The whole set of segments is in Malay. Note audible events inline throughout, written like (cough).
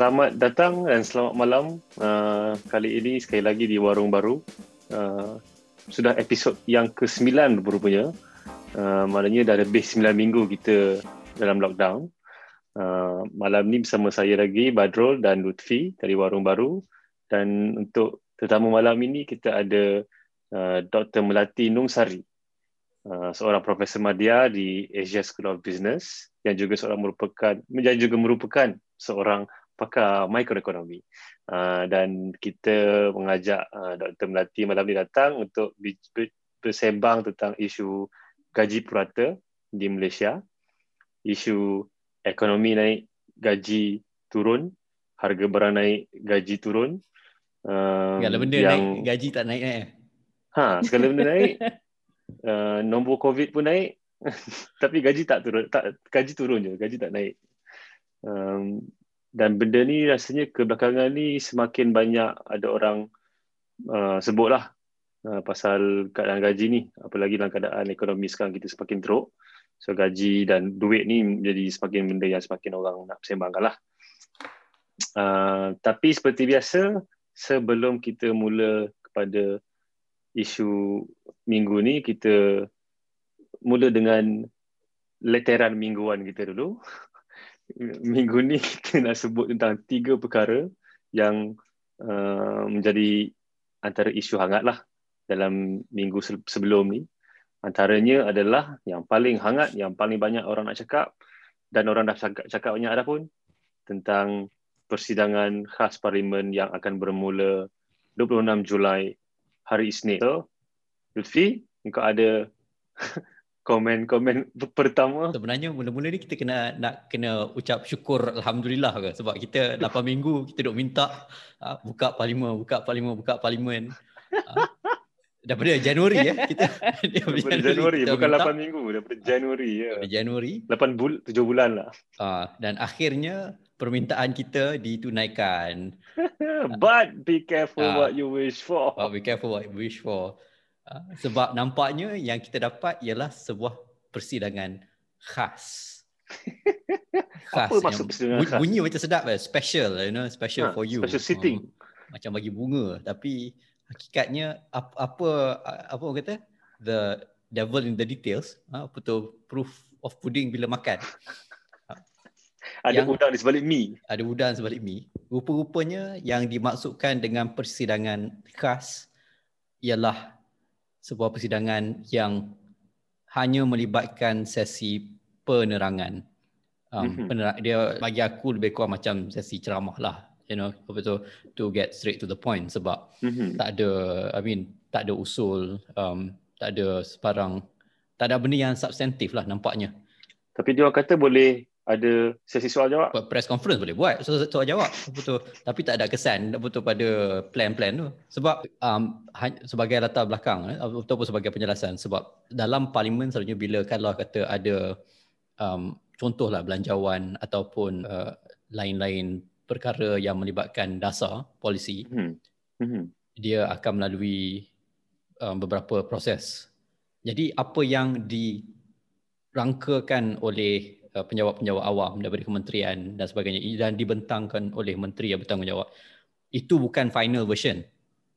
Selamat datang dan selamat malam. Uh, kali ini sekali lagi di Warung Baru. Uh, sudah episod yang ke-9 berupanya. Uh, maknanya dah lebih 9 minggu kita dalam lockdown. Uh, malam ni bersama saya lagi Badrul dan Lutfi dari Warung Baru. Dan untuk tetamu malam ini kita ada uh, Dr. Melati Nungsari. Uh, seorang profesor madya di Asia School of Business yang juga seorang merupakan yang juga merupakan seorang pakar mikroekonomi. Uh, dan kita mengajak uh, Dr. Melati malam ini datang untuk bersembang tentang isu gaji purata di Malaysia, isu ekonomi naik, gaji turun, harga barang naik, gaji turun. Uh, segala benda yang, naik, gaji tak naik eh? Ha, segala benda naik. Uh, (laughs) nombor COVID pun naik. (laughs) Tapi gaji tak turun, tak gaji turun je, gaji tak naik. Um, dan benda ni rasanya kebelakangan ni semakin banyak ada orang uh, sebutlah uh, pasal keadaan gaji ni. Apalagi dalam keadaan ekonomi sekarang kita semakin teruk. So gaji dan duit ni menjadi semakin benda yang semakin orang nak bersembangkan lah. Uh, tapi seperti biasa sebelum kita mula kepada isu minggu ni kita mula dengan leteran mingguan kita dulu. (laughs) Minggu ni kita nak sebut tentang tiga perkara yang uh, menjadi antara isu hangat lah dalam minggu sebelum ni. Antaranya adalah yang paling hangat, yang paling banyak orang nak cakap dan orang dah cakap, banyak dah pun tentang persidangan khas parlimen yang akan bermula 26 Julai hari Isnin. So, Lutfi, engkau ada (laughs) komen-komen (laughs) pertama. Sebenarnya mula-mula ni kita kena nak kena ucap syukur alhamdulillah ke sebab kita 8 minggu kita duk minta uh, buka parlimen, buka parlimen, buka parlimen. Uh, daripada Januari ya kita (laughs) daripada Januari, bukan minta, 8 minggu daripada Januari ya. Daripada Januari 8 bul 7 bulan lah. Uh, dan akhirnya permintaan kita ditunaikan. (laughs) But be careful uh, what you wish for. But be careful what you wish for. Uh, sebab nampaknya yang kita dapat ialah sebuah persidangan khas. (laughs) khas. Apa maksud persidangan khas? Bunyi macam sedap eh, special, you know, special ha, for you. Special sitting. Uh, macam bagi bunga, tapi hakikatnya apa apa apa orang kata? The devil in the details. Uh, apa tu proof of pudding bila makan. Ada yang, udang di sebalik mi. Ada udang sebalik mi. Rupa-rupanya yang dimaksudkan dengan persidangan khas ialah sebuah persidangan yang hanya melibatkan sesi penerangan. Um, mm-hmm. penerang, dia bagi aku lebih kurang macam sesi ceramah lah. You know, apa tu, to get straight to the point sebab mm-hmm. tak ada, I mean, tak ada usul, um, tak ada sebarang, tak ada benda yang substantif lah nampaknya. Tapi dia orang kata boleh ada sesi soal jawab. Press conference boleh buat soal, soal jawab betul. Tapi tak ada kesan betul pada plan-plan tu. Sebab um, sebagai latar belakang eh, ataupun sebagai penjelasan sebab dalam parlimen selalunya bila kalau kata ada um, contohlah belanjawan ataupun uh, lain-lain perkara yang melibatkan dasar polisi hmm. Hmm. dia akan melalui um, beberapa proses. Jadi apa yang dirangkakan oleh uh, penjawat-penjawat awam daripada kementerian dan sebagainya. Dan dibentangkan oleh menteri yang bertanggungjawab. Itu bukan final version.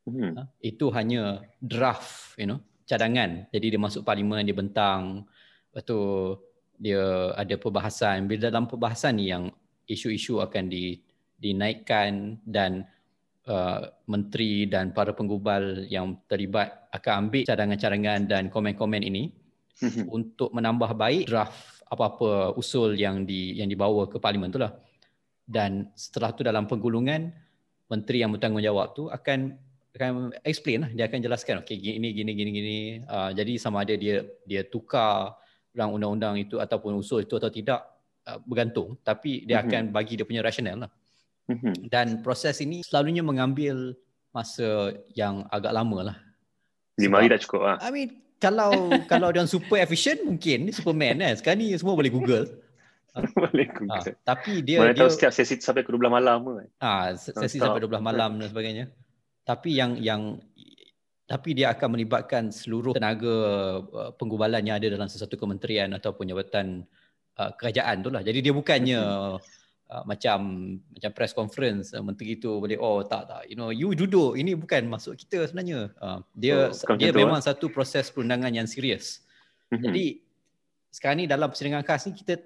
Hmm. uh, itu hanya draft you know cadangan. Jadi dia masuk parlimen dia bentang. Lepas tu dia ada perbahasan. Bila dalam perbahasan ni yang isu-isu akan di, dinaikkan dan uh, menteri dan para penggubal yang terlibat akan ambil cadangan-cadangan dan komen-komen ini hmm. untuk menambah baik draft apa-apa usul yang di yang dibawa ke parlimen itulah. Dan setelah tu dalam penggulungan menteri yang bertanggungjawab tu akan akan explain lah dia akan jelaskan okey gini gini gini gini uh, jadi sama ada dia dia tukar rang undang-undang itu ataupun usul itu atau tidak uh, bergantung tapi dia mm-hmm. akan bagi dia punya rasional lah. Mm-hmm. Dan proses ini selalunya mengambil masa yang agak lama lah. Lima hari dah cukup lah. I mean, kalau (laughs) kalau dia super efficient mungkin ni Superman kan. Sekarang ni semua boleh Google. (laughs) boleh Google. Ha, tapi dia Mana dia tahu setiap sesi sampai ke 12 malam kan. Ah, ha, sesi sampai 12 malam dan sebagainya. Tapi yang yang tapi dia akan melibatkan seluruh tenaga uh, penggubalan yang ada dalam sesuatu kementerian ataupun jabatan uh, kerajaan tu lah. Jadi dia bukannya uh, macam macam press conference uh, menteri itu boleh oh tak tak you know you duduk ini bukan masuk kita sebenarnya uh, dia oh, dia memang eh? satu proses perundangan yang serius mm-hmm. jadi sekarang ni dalam persidangan khas ni kita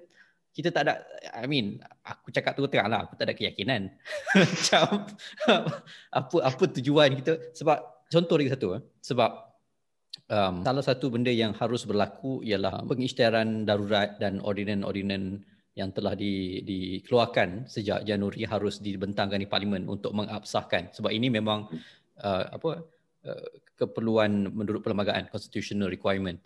kita tak ada I mean aku cakap terus terang lah aku tak ada keyakinan (laughs) macam apa apa tujuan kita sebab contoh lagi satu eh. sebab um, salah satu benda yang harus berlaku ialah pengisytiharan darurat dan ordinan-ordinan yang telah di, dikeluarkan sejak Januari harus dibentangkan di parlimen untuk mengabsahkan sebab ini memang uh, apa uh, keperluan menurut perlembagaan constitutional requirement.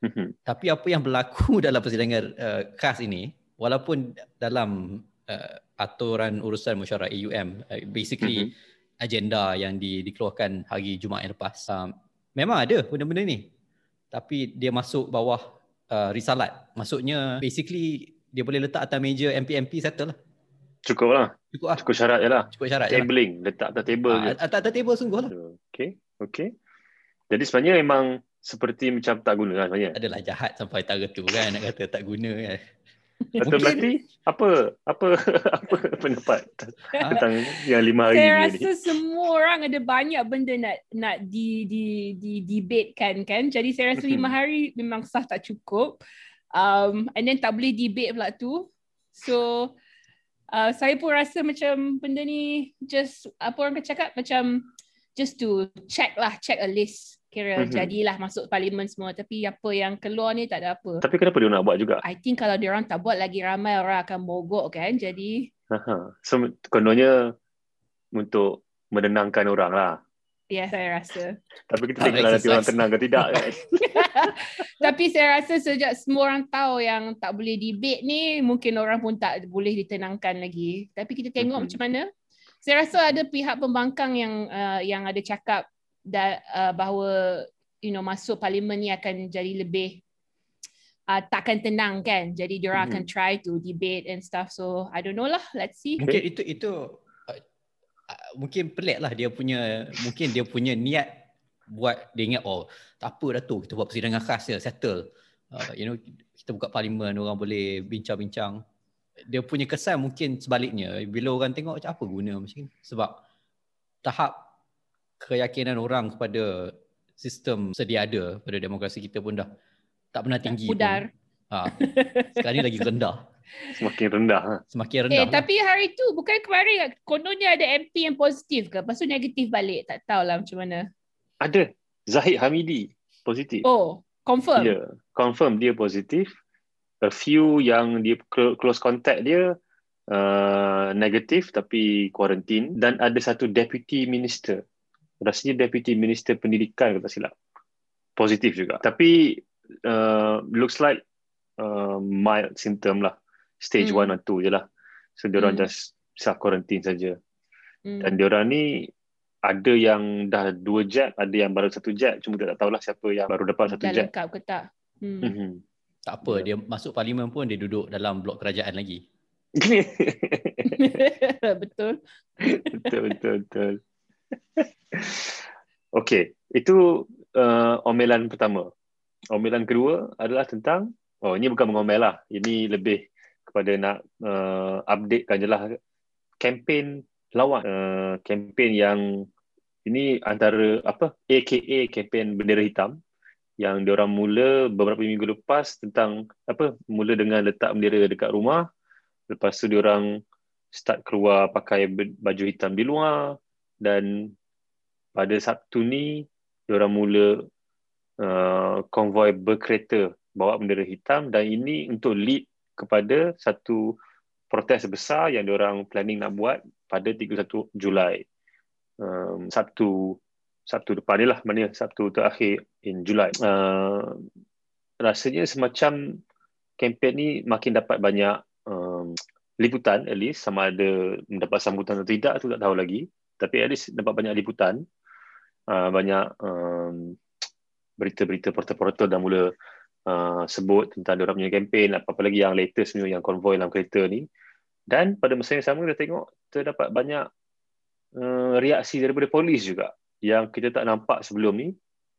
Mhm. Tapi apa yang berlaku (laughs) dalam persidangan uh, khas ini walaupun dalam uh, aturan urusan mesyuarat AUM uh, basically mm-hmm. agenda yang di, dikeluarkan hari Jumaat yang lepas uh, memang ada benda-benda ni tapi dia masuk bawah uh, risalat maksudnya basically dia boleh letak atas meja MP-MP settle lah. Cukup lah. Cukup lah. Cukup syarat je lah. Cukup syarat Tabling. Lah. Letak atas table ha, je. Atas, atas table sungguh lah. Okay. Okay. Jadi sebenarnya memang seperti macam tak guna lah sebenarnya. Adalah jahat sampai tara tu kan nak kata tak guna kan. Betul berarti apa apa (laughs) apa pendapat tentang yang lima hari Saya rasa ni? semua orang ada banyak benda nak nak di di di debatekan kan. Jadi saya rasa lima hari memang sah tak cukup um, and then tak boleh debate pula tu. So uh, saya pun rasa macam benda ni just apa orang cakap macam just to check lah check a list. Kira mm-hmm. jadilah masuk parlimen semua. Tapi apa yang keluar ni tak ada apa. Tapi kenapa dia nak buat juga? I think kalau dia orang tak buat lagi ramai orang akan mogok kan jadi Aha. so kononnya untuk menenangkan orang lah Ya, saya rasa. Tapi kita tengoklah nanti orang tenang ke tidak kan. (laughs) Tapi saya rasa sejak semua orang tahu yang tak boleh debate ni, mungkin orang pun tak boleh ditenangkan lagi. Tapi kita tengok mm-hmm. macam mana. Saya rasa ada pihak pembangkang yang uh, yang ada cakap da, uh, bahawa you know masuk parlimen ni akan jadi lebih uh, takkan tenang kan. Jadi dia orang mm-hmm. akan try to debate and stuff. So I don't know lah. Let's see. Mungkin itu itu mungkin pelik lah dia punya mungkin dia punya niat buat dia ingat oh tak apa dah tu kita buat persidangan khas je settle. Uh, you know kita buka parlimen orang boleh bincang-bincang. Dia punya kesan mungkin sebaliknya bila orang tengok macam apa guna macam ni? Sebab tahap keyakinan orang kepada sistem sedia ada pada demokrasi kita pun dah tak pernah tinggi pudar. Ha, sekarang ni lagi rendah (laughs) Semakin rendah. Ha? Semakin rendah. Eh, lah. tapi hari tu bukan kemarin kononnya ada MP yang positif ke? Lepas tu negatif balik. Tak tahulah macam mana. Ada. Zahid Hamidi positif. Oh, confirm? Ya, yeah, confirm dia positif. A few yang dia close contact dia uh, negatif tapi quarantine. Dan ada satu deputy minister. Rasanya deputy minister pendidikan kata silap. Positif juga. Tapi uh, looks like uh, mild symptom lah stage 1 hmm. atau 2 je lah. So dia orang hmm. just self quarantine saja. Hmm. Dan dia orang ni ada yang dah dua jab, ada yang baru satu jab. Cuma kita tak tahulah siapa yang baru dapat satu dah jab. lengkap ke tak. Hmm. Mm-hmm. Tak apa, dia masuk parlimen pun dia duduk dalam blok kerajaan lagi. (laughs) betul. betul, betul, betul. okay, itu uh, omelan pertama. Omelan kedua adalah tentang, oh ini bukan mengomel lah. Ini lebih kepada nak uh, updatekan je lah. Kempen lawan uh, kempen yang ini antara apa? AKA kempen bendera hitam yang diorang mula beberapa minggu lepas tentang apa? Mula dengan letak bendera dekat rumah. Lepas tu diorang start keluar pakai baju hitam di luar. Dan pada Sabtu ni diorang mula uh, konvoi berkereta bawa bendera hitam. Dan ini untuk lead kepada satu protes besar yang diorang planning nak buat pada 31 Julai. Um, Sabtu Sabtu depan ni lah, mana Sabtu terakhir in Julai. Uh, rasanya semacam kempen ni makin dapat banyak um, liputan at least sama ada mendapat sambutan atau tidak tu tak tahu lagi tapi at least dapat banyak liputan uh, banyak um, berita-berita portal-portal dah mula uh, sebut tentang dia orang punya kempen apa-apa lagi yang latest ni yang konvoi dalam kereta ni. Dan pada masa yang sama kita tengok terdapat banyak uh, reaksi daripada polis juga yang kita tak nampak sebelum ni.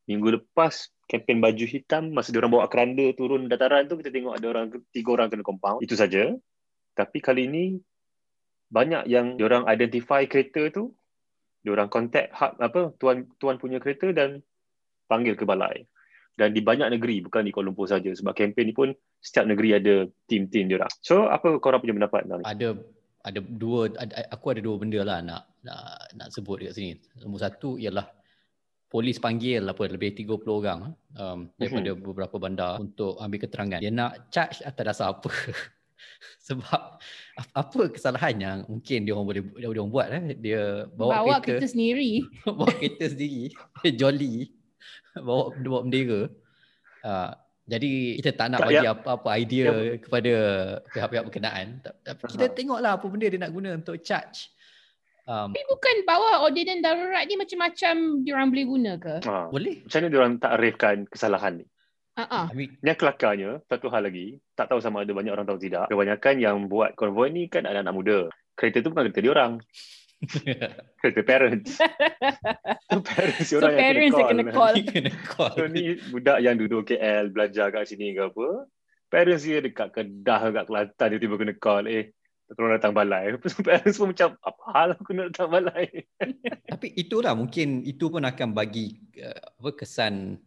Minggu lepas kempen baju hitam masa dia orang bawa keranda turun dataran tu kita tengok ada orang tiga orang kena compound. Itu saja. Tapi kali ini banyak yang orang identify kereta tu orang contact hub apa tuan tuan punya kereta dan panggil ke balai dan di banyak negeri bukan di Kuala Lumpur saja sebab kempen ni pun setiap negeri ada tim-tim dia orang. So apa korang punya pendapat ni? Ada ada dua ada, aku ada dua benda lah nak nak nak sebut dekat sini. Nombor satu ialah polis panggil apa lebih 30 orang um, daripada uh-huh. beberapa bandar untuk ambil keterangan. Dia nak charge atas dasar apa? (laughs) Sebab apa kesalahan yang mungkin dia orang boleh dia orang buat eh? Dia bawa, bawa kereta, kereta sendiri. (laughs) bawa kereta sendiri. Jolly. (laughs) Bawa bawa bendera. Uh, jadi kita tak nak bagi apa-apa idea ya. kepada pihak-pihak berkenaan. Tapi kita tengoklah apa benda dia nak guna untuk charge Um, Tapi bukan bawa ordinance darurat ni macam-macam diorang boleh guna ke? Ha. Boleh. Macam mana diorang tak arifkan kesalahan ni? Uh-uh. Yang kelakarnya, satu hal lagi, tak tahu sama ada banyak orang tahu tidak, kebanyakan yang buat konvoi ni kan anak-anak muda. Kereta tu bukan kereta diorang. (laughs) kereta parents. (laughs) tu parents so orang parents yang kena call. (laughs) kena call. so ni budak yang duduk KL, belajar kat sini ke apa, parents dia dekat Kedah, kat Kelantan, dia tiba kena call, eh, tolong datang balai. Parents pun macam, apa hal aku nak datang balai? Tapi itulah mungkin itu pun akan bagi uh, apa kesan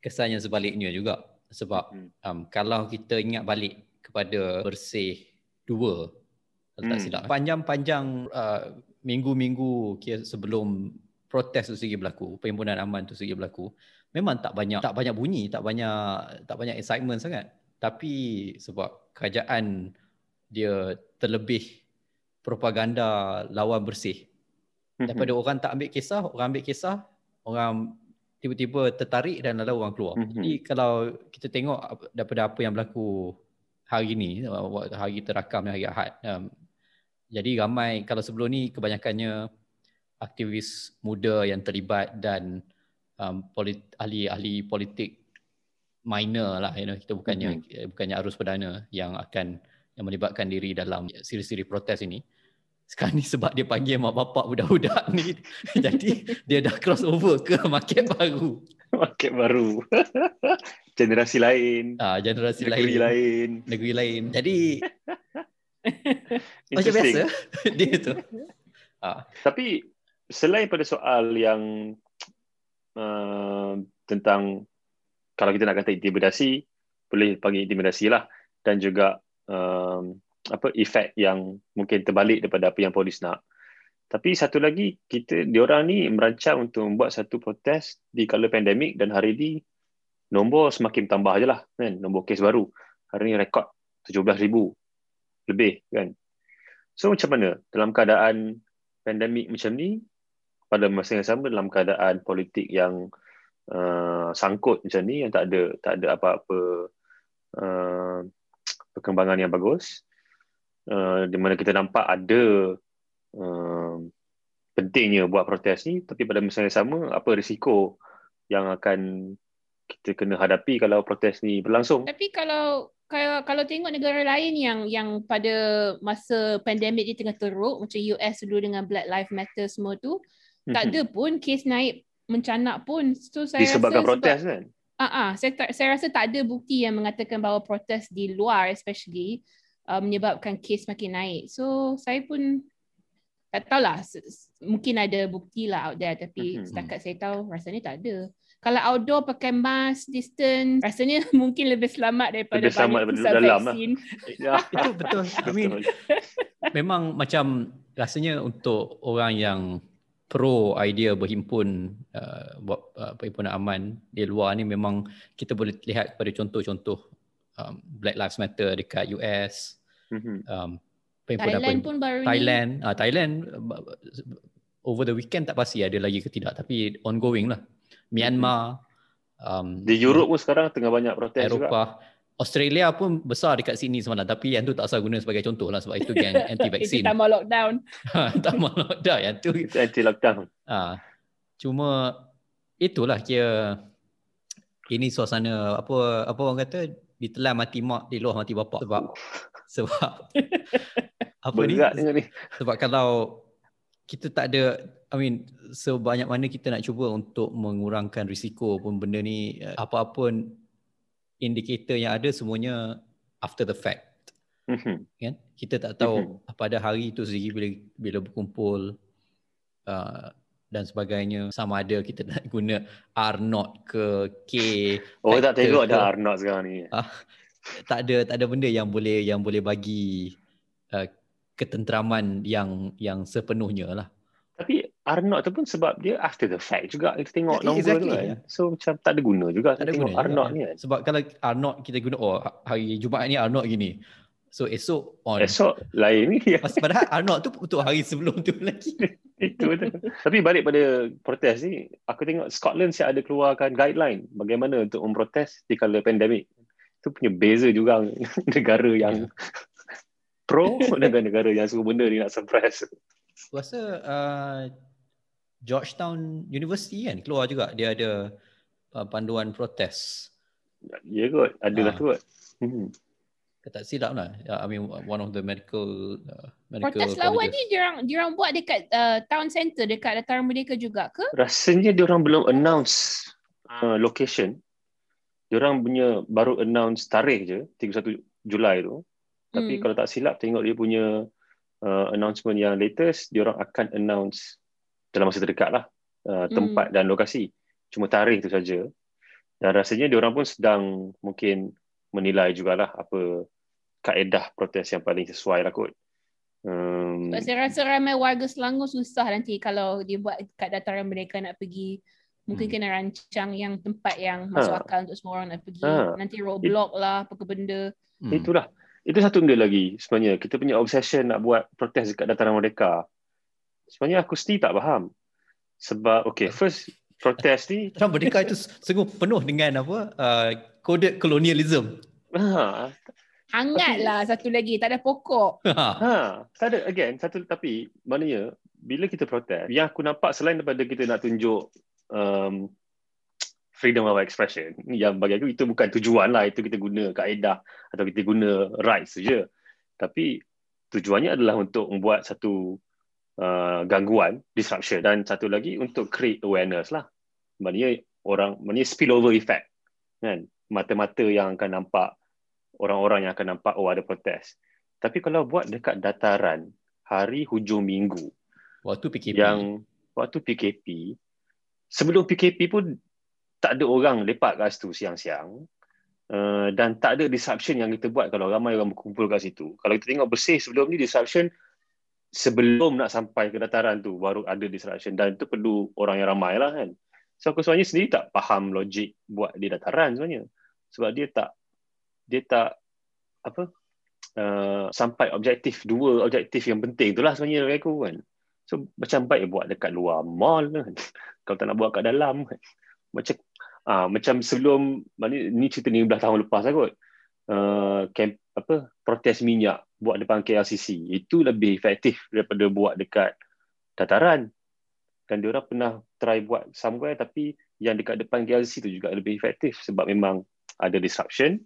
kesan yang sebaliknya juga. Sebab hmm. um, kalau kita ingat balik kepada bersih dua, kalau tak hmm. silap. Panjang-panjang uh, minggu-minggu sebelum protes tu segi berlaku, perhimpunan aman tu segi berlaku, memang tak banyak tak banyak bunyi, tak banyak tak banyak excitement sangat. Tapi sebab kerajaan dia terlebih propaganda lawan bersih. Mhm. Daripada mm-hmm. orang tak ambil kisah, orang ambil kisah, orang tiba-tiba tertarik dan lalu orang keluar. Mm-hmm. Jadi kalau kita tengok daripada apa yang berlaku hari ini, hari terakam hari Ahad. Um, jadi ramai, kalau sebelum ni kebanyakannya aktivis muda yang terlibat dan um, polit, ahli-ahli politik minor lah. You know, kita bukannya mm-hmm. bukannya arus perdana yang akan yang melibatkan diri dalam siri-siri protes ini. Sekarang ni sebab dia panggil mak bapak budak-budak ni. (laughs) jadi dia dah cross over ke market baru. Market baru. (laughs) generasi lain. Ah, generasi negeri lain. lain. Negeri lain. Jadi (laughs) (laughs) macam biasa (laughs) dia tu. Ah. Tapi selain pada soal yang uh, tentang kalau kita nak kata intimidasi, boleh panggil intimidasi lah. Dan juga um, apa efek yang mungkin terbalik daripada apa yang polis nak. Tapi satu lagi kita diorang ni merancang untuk membuat satu protes di kala pandemik dan hari ini nombor semakin tambah je lah kan nombor kes baru. Hari ini rekod 17,000 lebih kan. So macam mana dalam keadaan pandemik macam ni pada masa yang sama dalam keadaan politik yang uh, sangkut macam ni yang tak ada tak ada apa-apa uh, perkembangan yang bagus uh, di mana kita nampak ada uh, pentingnya buat protes ni tapi pada masa yang sama apa risiko yang akan kita kena hadapi kalau protes ni berlangsung tapi kalau kalau kalau tengok negara lain yang yang pada masa pandemik dia tengah teruk macam US dulu dengan Black Lives Matter semua tu tak ada pun kes naik mencanak pun so saya disebabkan rasa protes sebab, kan Ah, uh-uh, saya saya rasa tak ada bukti yang mengatakan bahawa protes di luar especially uh, menyebabkan kes makin naik. So saya pun tak tahulah mungkin ada bukti lah out there tapi mm-hmm. setakat saya tahu rasanya tak ada. Kalau outdoor pakai mask, distance, rasanya (laughs) mungkin lebih selamat daripada lebih selamat daripada dalam lah. vaksin. Lah. ya, (laughs) itu betul. I mean, memang macam rasanya untuk orang yang pro idea berhimpun uh, buat uh, perhimpunan aman di luar ni memang kita boleh lihat pada contoh-contoh um, Black Lives Matter dekat US mm-hmm. um, Thailand pun baru Thailand, ni uh, Thailand uh, over the weekend tak pasti ada lagi ke tidak tapi ongoing lah Myanmar um, di Europe pun sekarang tengah banyak protes Eropah, juga Australia pun besar dekat sini semalam tapi yang tu tak usah guna sebagai contoh lah sebab itu (laughs) gang anti vaksin. Itu tambah lockdown. (laughs) Ha, tambah lockdown yang tu. Itu anti lockdown. Ha, cuma itulah kira ini suasana apa apa orang kata ditelan mati mak di luar mati bapak sebab (laughs) sebab apa ni? ni sebab kalau kita tak ada I mean sebanyak mana kita nak cuba untuk mengurangkan risiko pun benda ni apa-apa indikator yang ada semuanya after the fact. Mm-hmm. Kan? Kita tak tahu mm-hmm. pada hari itu sendiri bila bila berkumpul uh, dan sebagainya sama ada kita (laughs) nak guna R0 ke K Oh tak tengok ke, ada R0 sekarang ni. Uh, tak ada tak ada benda yang boleh yang boleh bagi uh, ketenteraman yang yang sepenuhnya lah. Tapi R0 tu pun sebab dia after the fact juga kita tengok yeah, nombor exactly, tu kan. So macam tak ada guna juga tak ada tengok guna R0 ni kan. Sebab kalau R0 kita guna oh hari Jumaat ni R0 gini. So esok on. Esok lain ni. Padahal R0 tu untuk hari sebelum tu lagi. (laughs) Itu betul. Tapi balik pada protes ni, aku tengok Scotland siap ada keluarkan guideline bagaimana untuk memprotes di kala pandemik. Itu punya beza juga (laughs) negara yang yeah. Pro dengan negara yang suka benda ni nak suppress. Aku rasa uh, Georgetown University kan keluar juga dia ada uh, panduan protes. Ya kot, ada lah tu kot. Hmm. Tak silap lah. I mean one of the medical uh, medical Protes lawan ni diorang, diorang buat dekat uh, town center dekat Dataran Merdeka juga ke? Rasanya diorang belum announce uh, location. Diorang punya baru announce tarikh je 31 Julai tu. Tapi hmm. kalau tak silap tengok dia punya uh, announcement yang latest, diorang akan announce dalam masa terdekat lah uh, tempat hmm. dan lokasi. Cuma tarikh tu saja. Dan rasanya diorang pun sedang mungkin menilai jugalah apa kaedah protes yang paling sesuai lah kot. Um, saya rasa ramai warga Selangor susah nanti kalau dia buat kat dataran mereka nak pergi. Mungkin hmm. kena rancang yang tempat yang masuk ha. akal untuk semua orang nak pergi. Ha. Nanti roadblock It, lah, apa ke benda. Hmm. Itulah. Itu satu benda lagi sebenarnya. Kita punya obsession nak buat protes dekat dataran mereka. Sebenarnya aku sendiri tak faham. Sebab, okay, first protes ni... Dataran merdeka itu sungguh penuh dengan apa? Uh, kode kolonialism. Ha. Hangatlah satu lagi, tak ada pokok. (laughs) ha, tak ada again satu tapi maknanya bila kita protes, yang aku nampak selain daripada kita nak tunjuk um, freedom of expression. Yang bagi aku itu bukan tujuan lah. Itu kita guna kaedah atau kita guna rights saja tapi tujuannya adalah untuk membuat satu uh, gangguan disruption dan satu lagi untuk create awareness lah. Maknanya orang maknanya spillover effect kan? Mata-mata yang akan nampak orang-orang yang akan nampak oh ada protes. Tapi kalau buat dekat dataran hari hujung minggu waktu PKP yang waktu PKP sebelum PKP pun tak ada orang lepak kat situ siang-siang uh, dan tak ada disruption yang kita buat kalau ramai orang berkumpul kat situ. Kalau kita tengok bersih sebelum ni disruption sebelum nak sampai ke dataran tu baru ada disruption dan itu perlu orang yang ramai lah kan. So aku sebenarnya sendiri tak faham logik buat di dataran sebenarnya. Sebab dia tak dia tak apa uh, sampai objektif dua objektif yang penting itulah sebenarnya bagi aku kan. So macam baik buat dekat luar mall kan. (laughs) Kalau tak nak buat kat dalam kan. Macam Ah, macam sebelum mana ni cerita 15 tahun lepas lah kot. Uh, camp, apa protes minyak buat depan KLCC itu lebih efektif daripada buat dekat dataran dan dia orang pernah try buat somewhere tapi yang dekat depan KLCC tu juga lebih efektif sebab memang ada disruption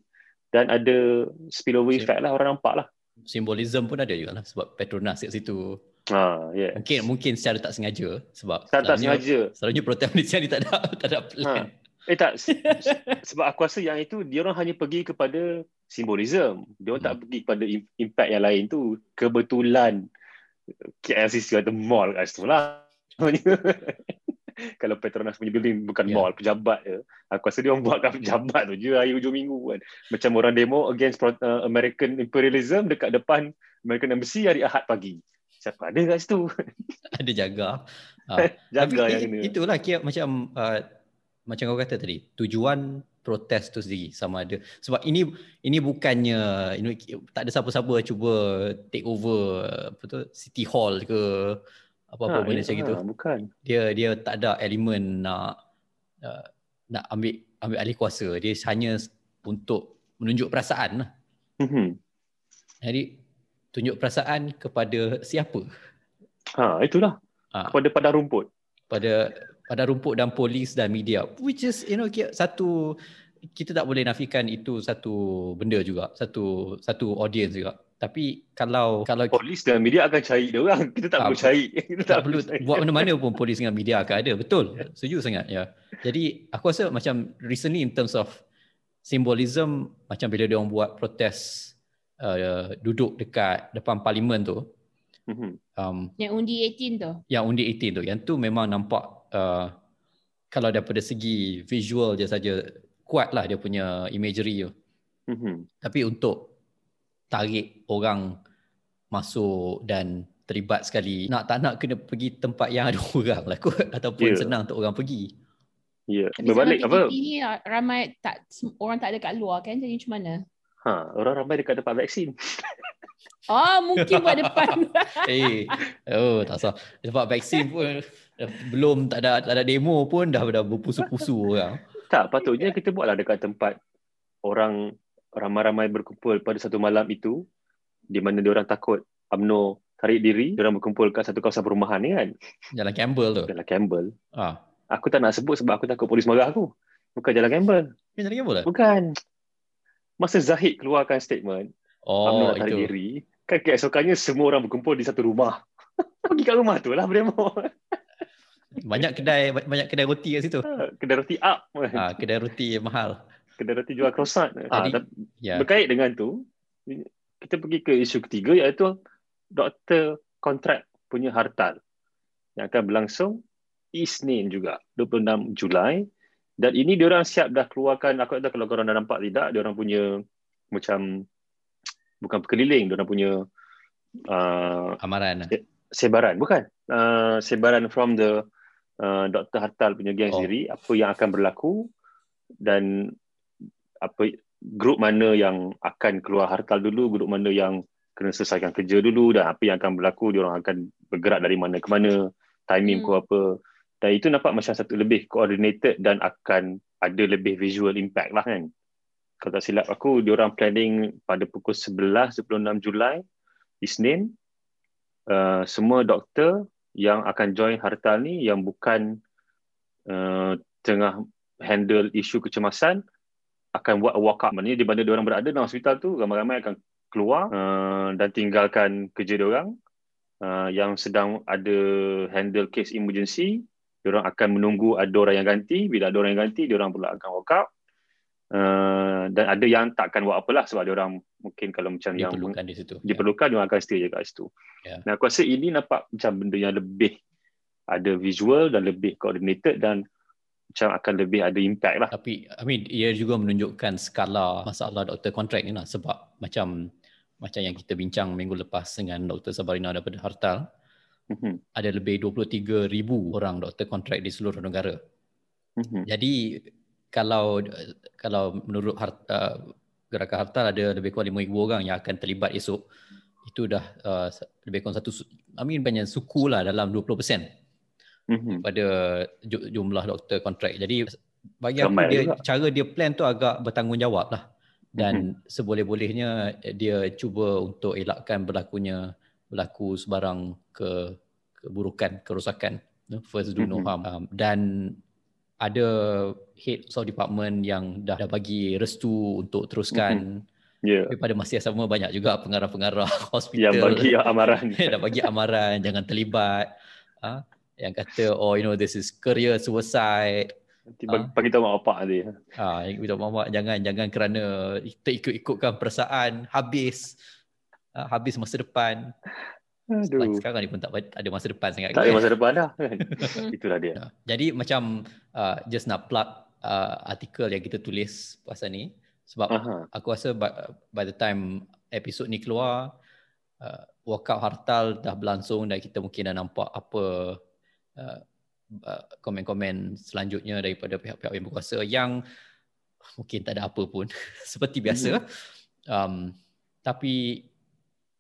dan ada spillover effect lah orang nampak lah simbolism pun ada juga lah sebab Petronas kat situ Ha, yeah. Mungkin mungkin secara tak sengaja sebab tak, tak sengaja. Selalunya protes (laughs) Malaysia ni tak ada tak ada plan. Ha. Eh tak (laughs) sebab aku rasa yang itu dia orang hanya pergi kepada simbolism. Dia orang hmm. tak pergi kepada impact yang lain tu. Kebetulan KLCC ada mall kat situ lah. (laughs) Kalau Petronas punya building bukan yeah. mall, pejabat je. Aku rasa dia orang buat kat pejabat tu je hari hujung minggu kan. Macam orang demo against uh, American imperialism dekat depan American Embassy hari Ahad pagi. Siapa ada kat situ? (laughs) ada jaga. Uh, jaga tapi yang ini. Itulah kira macam uh, macam kau kata tadi tujuan protes tu sendiri sama ada sebab ini ini bukannya ini tak ada siapa-siapa cuba take over apa tu city hall ke apa-apa ha, benda macam gitu ha, bukan dia dia tak ada elemen nak uh, nak ambil ambil alih kuasa dia hanya untuk menunjuk perasaan lah. Mm-hmm. Jadi tunjuk perasaan kepada siapa? Ha itulah. Ha. Kepada pada rumput. Pada pada rumput dan polis dan media which is you know satu kita tak boleh nafikan itu satu benda juga satu satu audience juga. Tapi kalau kalau polis dan media akan cari dia orang. (laughs) Kita tak, tak perlu cari. kita tak, tak perlu cari. buat mana-mana pun polis dengan media akan ada. Betul. Setuju sangat ya. Jadi aku rasa macam recently in terms of symbolism macam bila dia orang buat protes uh, duduk dekat depan parlimen tu mm-hmm. um, yang undi 18 tu? yang undi 18 tu. Yang tu memang nampak uh, kalau daripada segi visual dia saja kuat lah dia punya imagery tu mm-hmm. tapi untuk tarik orang masuk dan terlibat sekali nak tak nak kena pergi tempat yang ada orang lah kot (laughs) ataupun yeah. senang untuk orang pergi ya yeah. berbalik apa ini ramai tak orang tak ada kat luar kan jadi macam mana ha orang ramai dekat tempat vaksin Oh, mungkin buat depan. (laughs) eh, oh, tak sah. Tempat vaksin pun belum tak ada tak ada demo pun dah dah berpusu-pusu orang. Tak, patutnya kita buatlah dekat tempat orang ramai-ramai berkumpul pada satu malam itu di mana dia orang takut UMNO tarik diri, dia orang berkumpul kat satu kawasan perumahan ni kan. Jalan Campbell tu. Jalan Campbell. Ah. Aku tak nak sebut sebab aku takut polis marah aku. Bukan Jalan Campbell. Jalan Campbell lah? Bukan. Masa Zahid keluarkan statement, oh, UMNO tarik itu. diri, kan keesokannya semua orang berkumpul di satu rumah. (laughs) Pergi kat rumah tu lah berdemo. Banyak kedai banyak kedai roti kat situ. Ha, kedai roti up. Ha, kedai roti mahal. Kedai roti jual croissant. Ha, ya. Berkait dengan tu, kita pergi ke isu ketiga iaitu doktor kontrak punya hartal yang akan berlangsung Isnin juga 26 Julai dan ini diorang siap dah keluarkan aku tak tahu kalau korang dah nampak tidak diorang punya macam bukan keliling diorang punya uh, amaran sebaran bukan uh, sebaran from the uh, Dr. Hartal punya geng oh. sendiri apa yang akan berlaku dan apa grup mana yang akan keluar Hartal dulu grup mana yang kena selesaikan kerja dulu dan apa yang akan berlaku diorang akan bergerak dari mana ke mana timing hmm. ku apa dan itu nampak macam satu lebih coordinated dan akan ada lebih visual impact lah kan kalau tak silap aku diorang planning pada pukul 11 26 Julai Isnin uh, semua doktor yang akan join hartal ni yang bukan uh, tengah handle isu kecemasan akan buat walk up maknanya di mana diorang berada dalam hospital tu ramai-ramai akan keluar uh, dan tinggalkan kerja dia orang uh, yang sedang ada handle case emergency. Dia orang akan menunggu ada orang yang ganti. Bila ada orang yang ganti dia orang pula akan walk out Uh, dan ada yang takkan buat apalah sebab dia orang mungkin kalau macam yang diperlukan di situ diperlukan ya. dia akan stay je kat situ. Yeah. Dan aku rasa ini nampak macam benda yang lebih ada visual dan lebih coordinated dan macam akan lebih ada impact lah. Tapi I mean ia juga menunjukkan skala masalah doktor kontrak ni lah sebab macam macam yang kita bincang minggu lepas dengan Dr. Sabarina daripada Hartal mm-hmm. ada lebih 23,000 orang doktor kontrak di seluruh negara. Mm-hmm. Jadi kalau kalau menurut harta, uh, gerakan harta ada lebih kurang 5000 orang yang akan terlibat esok itu dah uh, lebih kurang satu I mean banyak suku lah dalam 20% mm-hmm. pada jumlah doktor kontrak jadi bagi aku dia, cara dia plan tu agak bertanggungjawab lah dan mm-hmm. seboleh-bolehnya dia cuba untuk elakkan berlakunya berlaku sebarang ke keburukan kerosakan first do no mm-hmm. harm um, dan ada head of department yang dah, dah bagi restu untuk teruskan mm-hmm. Yeah. Tapi pada masa yang sama banyak juga pengarah-pengarah (laughs) hospital yang bagi amaran. (laughs) dah bagi amaran jangan terlibat. Ha? Yang kata oh you know this is career suicide. Nanti ha? bagi tahu mak bapak dia. Ha, bagi tahu mak bapak jangan jangan kerana terikut-ikutkan perasaan habis. Ha, habis masa depan. Aduh. Sekarang ni pun tak ada masa depan sangat. Tak ada masa depan dah. (laughs) Itulah dia. Jadi macam uh, just nak plug uh, artikel yang kita tulis pasal ni. Sebab Aha. aku rasa by, by the time episod ni keluar, uh, walkout hartal dah berlangsung dan kita mungkin dah nampak apa uh, uh, komen-komen selanjutnya daripada pihak-pihak yang berkuasa yang mungkin tak ada apa pun. (laughs) Seperti biasa. Hmm. Um, tapi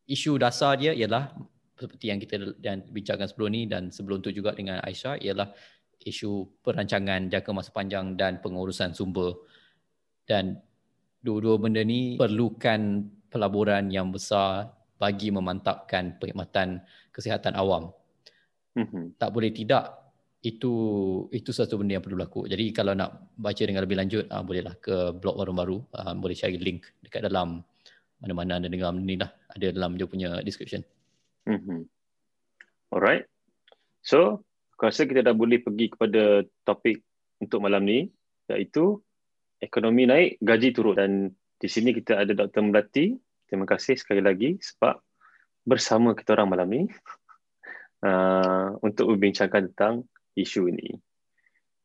isu dasar dia ialah seperti yang kita dan bincangkan sebelum ni dan sebelum tu juga dengan Aisyah ialah isu perancangan jangka masa panjang dan pengurusan sumber dan dua-dua benda ni perlukan pelaburan yang besar bagi memantapkan perkhidmatan kesihatan awam. Mm-hmm. Tak boleh tidak itu itu satu benda yang perlu berlaku. Jadi kalau nak baca dengan lebih lanjut uh, bolehlah ke blog baru-baru uh, boleh cari link dekat dalam mana-mana anda dengar ni lah ada dalam dia punya description. Mm-hmm. Alright. So, aku rasa kita dah boleh pergi kepada topik untuk malam ni iaitu ekonomi naik, gaji turun dan di sini kita ada Dr. Melati Terima kasih sekali lagi sebab bersama kita orang malam ni (laughs) uh, untuk membincangkan tentang isu ini.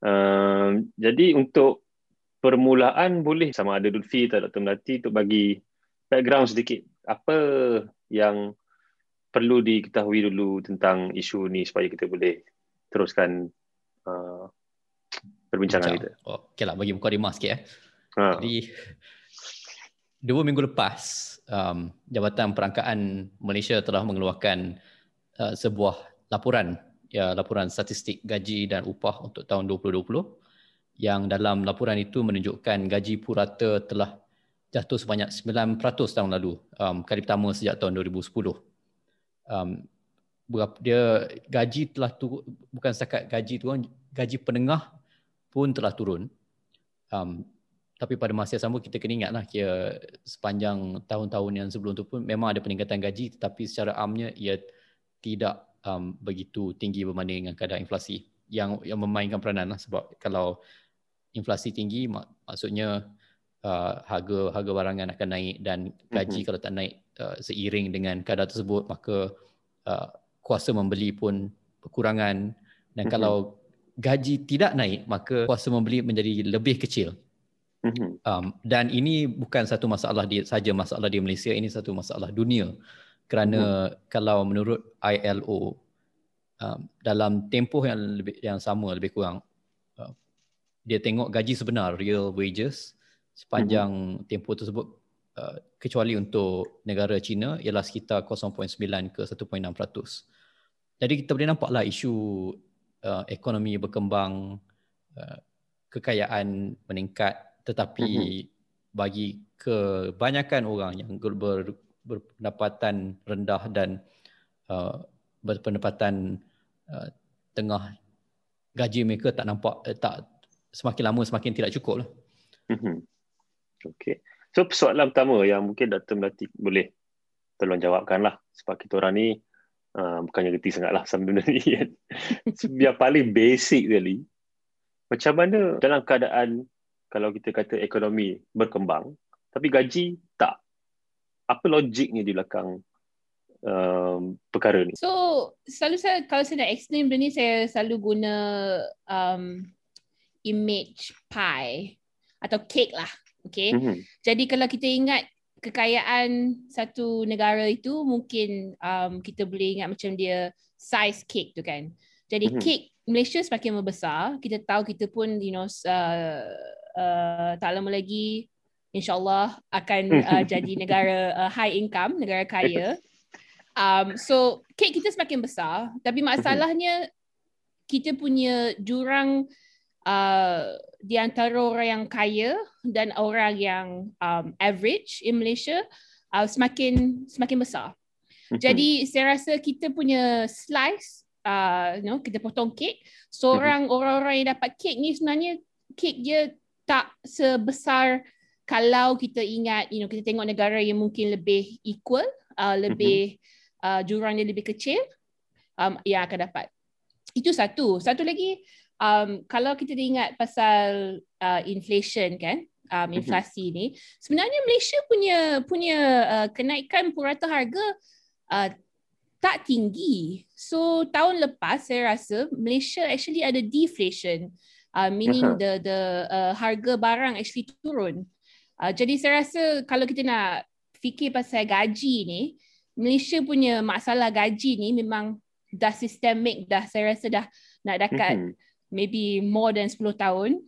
Uh, jadi untuk permulaan boleh sama ada Lutfi atau Dr. Melati untuk bagi background sedikit. Apa yang perlu diketahui dulu tentang isu ni supaya kita boleh teruskan uh, perbincangan Bincang. kita. Oh, okay lah, bagi muka rimah sikit eh. Ha. Jadi, dua minggu lepas, um, Jabatan Perangkaan Malaysia telah mengeluarkan uh, sebuah laporan, ya laporan statistik gaji dan upah untuk tahun 2020 yang dalam laporan itu menunjukkan gaji purata telah jatuh sebanyak 9% tahun lalu, um, kali pertama sejak tahun 2010. Um, dia gaji telah turun, bukan setakat gaji turun, gaji penengah pun telah turun. Um, tapi pada masa yang sama kita kena ingatlah kira sepanjang tahun-tahun yang sebelum tu pun memang ada peningkatan gaji tetapi secara amnya ia tidak um, begitu tinggi berbanding dengan kadar inflasi yang yang memainkan peranan lah sebab kalau inflasi tinggi mak, maksudnya uh, harga harga barangan akan naik dan gaji mm-hmm. kalau tak naik uh, seiring dengan kadar tersebut maka uh, kuasa membeli pun kekurangan dan mm-hmm. kalau gaji tidak naik maka kuasa membeli menjadi lebih kecil. Mm-hmm. Um, dan ini bukan satu masalah di saja masalah di Malaysia ini satu masalah dunia kerana mm-hmm. kalau menurut ILO um, dalam tempoh yang lebih yang sama lebih kurang dia tengok gaji sebenar real wages sepanjang mm-hmm. tempoh tersebut uh, kecuali untuk negara China ialah sekitar 0.9 ke 1.6%. Jadi kita boleh nampaklah isu uh, ekonomi berkembang uh, kekayaan meningkat tetapi mm-hmm. bagi kebanyakan orang yang ber, berpendapatan rendah dan uh, berpendapatan uh, tengah gaji mereka tak nampak uh, tak semakin lama semakin tidak cukup lah. Mm-hmm. Okay. So persoalan pertama yang mungkin Dr. Melati boleh tolong jawabkan lah. Sebab kita orang ni uh, bukannya reti sangat lah (laughs) benda ni kan. Yang paling basic sekali. Macam mana dalam keadaan kalau kita kata ekonomi berkembang tapi gaji tak. Apa logiknya di belakang um, perkara ni? So selalu saya kalau saya nak explain benda ni saya selalu guna um, image pie atau cake lah. Okay. Mm-hmm. Jadi kalau kita ingat kekayaan satu negara itu mungkin um, kita boleh ingat macam dia size cake tu kan. Jadi mm-hmm. cake Malaysia semakin membesar. Kita tahu kita pun you know uh, uh, tak lama lagi insyaAllah akan uh, (laughs) jadi negara uh, high income, negara kaya. Um, so cake kita semakin besar tapi masalahnya kita punya jurang uh, di antara orang yang kaya dan orang yang um, average in Malaysia uh, semakin semakin besar. Mhm. Jadi saya rasa kita punya slice, uh, you know, kita potong kek, seorang mm-hmm. orang-orang yang dapat kek ni sebenarnya kek dia tak sebesar kalau kita ingat, you know, kita tengok negara yang mungkin lebih equal, uh, lebih mm-hmm. uh, jurang dia lebih kecil, um, yang akan dapat. Itu satu. Satu lagi, um, kalau kita ingat pasal uh, inflation kan, um, mhm. inflasi mm-hmm. ni, sebenarnya Malaysia punya punya uh, kenaikan purata harga uh, tak tinggi. So tahun lepas saya rasa Malaysia actually ada deflation, uh, meaning uh-huh. the the uh, harga barang actually turun. Uh, jadi saya rasa kalau kita nak fikir pasal gaji ni, Malaysia punya masalah gaji ni memang dah sistemik dah saya rasa dah nak dekat mm-hmm maybe more than 10 tahun.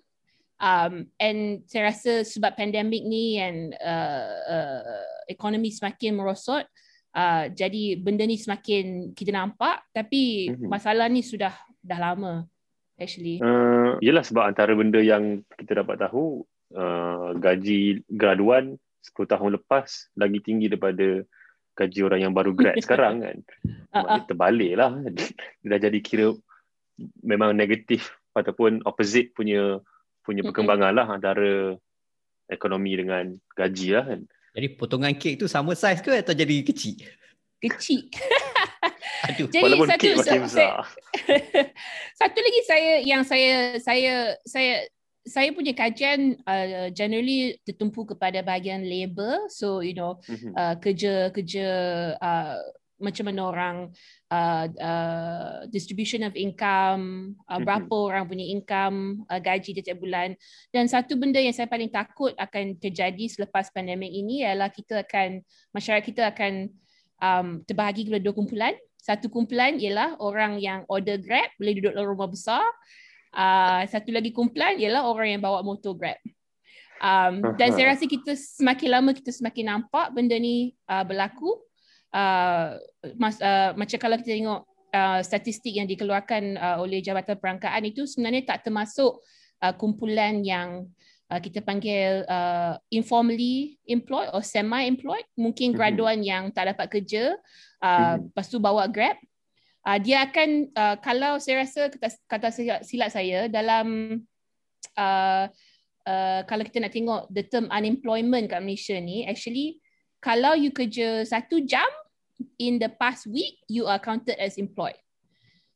Um, and saya rasa sebab pandemik ni and uh, uh, ekonomi semakin merosot, uh, jadi benda ni semakin kita nampak tapi mm-hmm. masalah ni sudah dah lama actually. Uh, yelah sebab antara benda yang kita dapat tahu uh, gaji graduan 10 tahun lepas lagi tinggi daripada gaji orang yang baru grad (laughs) sekarang kan. Uh-uh. Terbalik lah. Dia (laughs) dah jadi kira memang negatif ataupun opposite punya punya perkembangan lah antara ekonomi dengan gaji lah kan. Jadi potongan kek tu sama saiz ke atau jadi kecil? Kecil. (laughs) Aduh, jadi walaupun kek makin besar. (laughs) satu lagi saya yang saya saya saya saya punya kajian uh, generally tertumpu kepada bahagian labor so you know mm-hmm. uh, kerja kerja uh, macam mana orang uh, uh, distribution of income uh, mm-hmm. berapa orang punya income uh, gaji setiap bulan dan satu benda yang saya paling takut akan terjadi selepas pandemik ini ialah kita akan masyarakat kita akan um, terbahagi kepada dua kumpulan satu kumpulan ialah orang yang order grab boleh duduk dalam rumah besar uh, satu lagi kumpulan ialah orang yang bawa motor Grab. Um, dan saya rasa kita semakin lama kita semakin nampak benda ni uh, berlaku. Uh, mas, uh, macam kalau kita tengok uh, statistik yang dikeluarkan uh, oleh Jabatan Perangkaan itu sebenarnya tak termasuk uh, kumpulan yang uh, kita panggil uh, informally employed or semi-employed. Mungkin mhm. graduan mm-hmm. yang tak dapat kerja, uh, mm-hmm. lepas tu bawa Grab uh, dia akan uh, kalau saya rasa kata, kata silap saya dalam uh, uh, kalau kita nak tengok the term unemployment kat Malaysia ni actually kalau you kerja satu jam in the past week you are counted as employed.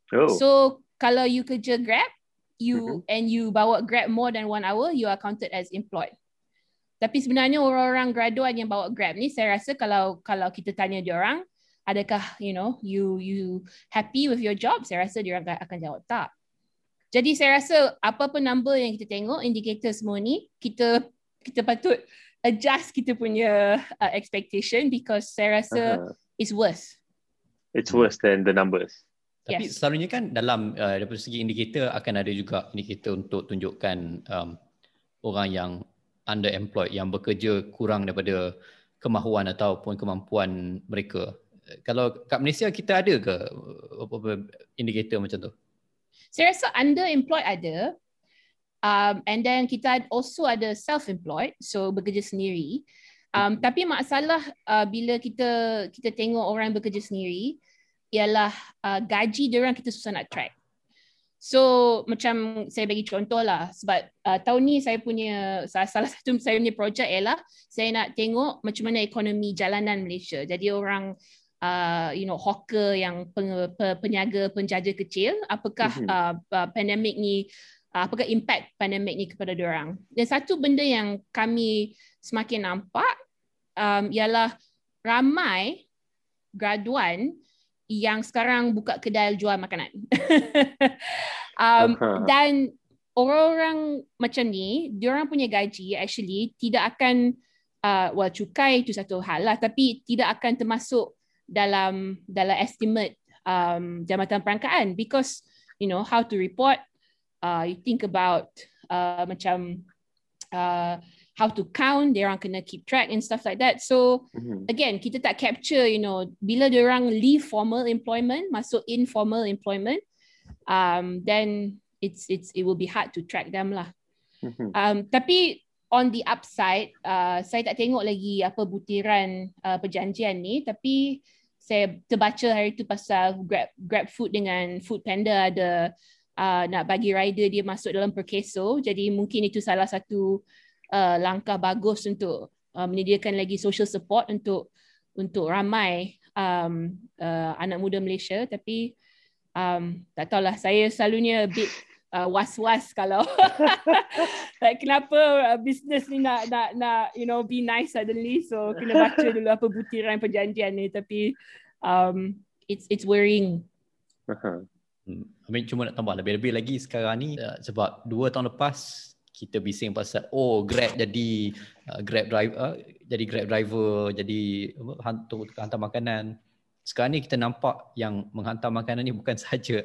Oh. So kalau you kerja Grab you mm-hmm. and you bawa Grab more than one hour you are counted as employed. Tapi sebenarnya orang-orang graduan yang bawa Grab ni saya rasa kalau kalau kita tanya dia orang adakah you know you you happy with your job saya rasa dia akan, akan jawab tak jadi saya rasa apa pun number yang kita tengok indikator semua ni kita kita patut adjust kita punya uh, expectation because saya rasa uh-huh. it's worse it's worse than the numbers tapi yes. selalunya kan dalam uh, dari segi indikator akan ada juga indikator untuk tunjukkan um, orang yang underemployed yang bekerja kurang daripada kemahuan ataupun kemampuan mereka kalau kat Malaysia kita ada ke apa-apa indikator macam tu? Saya rasa underemployed ada. Um, and then kita also ada self-employed, so bekerja sendiri. Um, tapi masalah uh, bila kita kita tengok orang bekerja sendiri ialah uh, gaji dia orang kita susah nak track. So macam saya bagi contoh lah sebab uh, tahun ni saya punya salah, salah satu (laughs) saya punya projek ialah saya nak tengok macam mana ekonomi jalanan Malaysia. Jadi orang uh, you know hawker yang peng, penyaga penjaja kecil apakah mm-hmm. uh, uh, pandemik ni apakah impact pandemik ni kepada orang dan satu benda yang kami semakin nampak um, ialah ramai graduan yang sekarang buka kedai jual makanan. (laughs) Um, dan orang-orang macam ni diorang punya gaji actually tidak akan uh, well cukai itu satu hal lah tapi tidak akan termasuk dalam dalam estimate um, jambatan perangkaan. Because you know how to report uh, you think about uh, macam uh, how to count dia orang kena keep track and stuff like that so mm-hmm. again kita tak capture you know bila dia orang leave formal employment masuk informal employment um, then it's it's it will be hard to track them lah mm-hmm. um, tapi on the upside uh, saya tak tengok lagi apa butiran uh, perjanjian ni tapi saya terbaca hari tu pasal Grab Grab Food dengan Food Panda ada uh, nak bagi rider dia masuk dalam perkeso. Jadi mungkin itu salah satu uh, langkah bagus untuk uh, menyediakan lagi social support untuk untuk ramai um, uh, anak muda Malaysia. Tapi um, tak tahulah saya selalunya a bit uh, was-was kalau (laughs) like kenapa uh, business ni nak nak nak you know be nice suddenly. So kena baca (laughs) dulu apa butiran perjanjian ni. Tapi um it's it's worrying. Uh-huh. Hmm. I mean, cuma nak tambah. Lebih-lebih lagi sekarang ni uh, sebab dua tahun lepas kita bising pasal oh Grab jadi uh, Grab driver uh, jadi Grab driver jadi apa hantar hantar makanan. Sekarang ni kita nampak yang menghantar makanan ni bukan (laughs) saja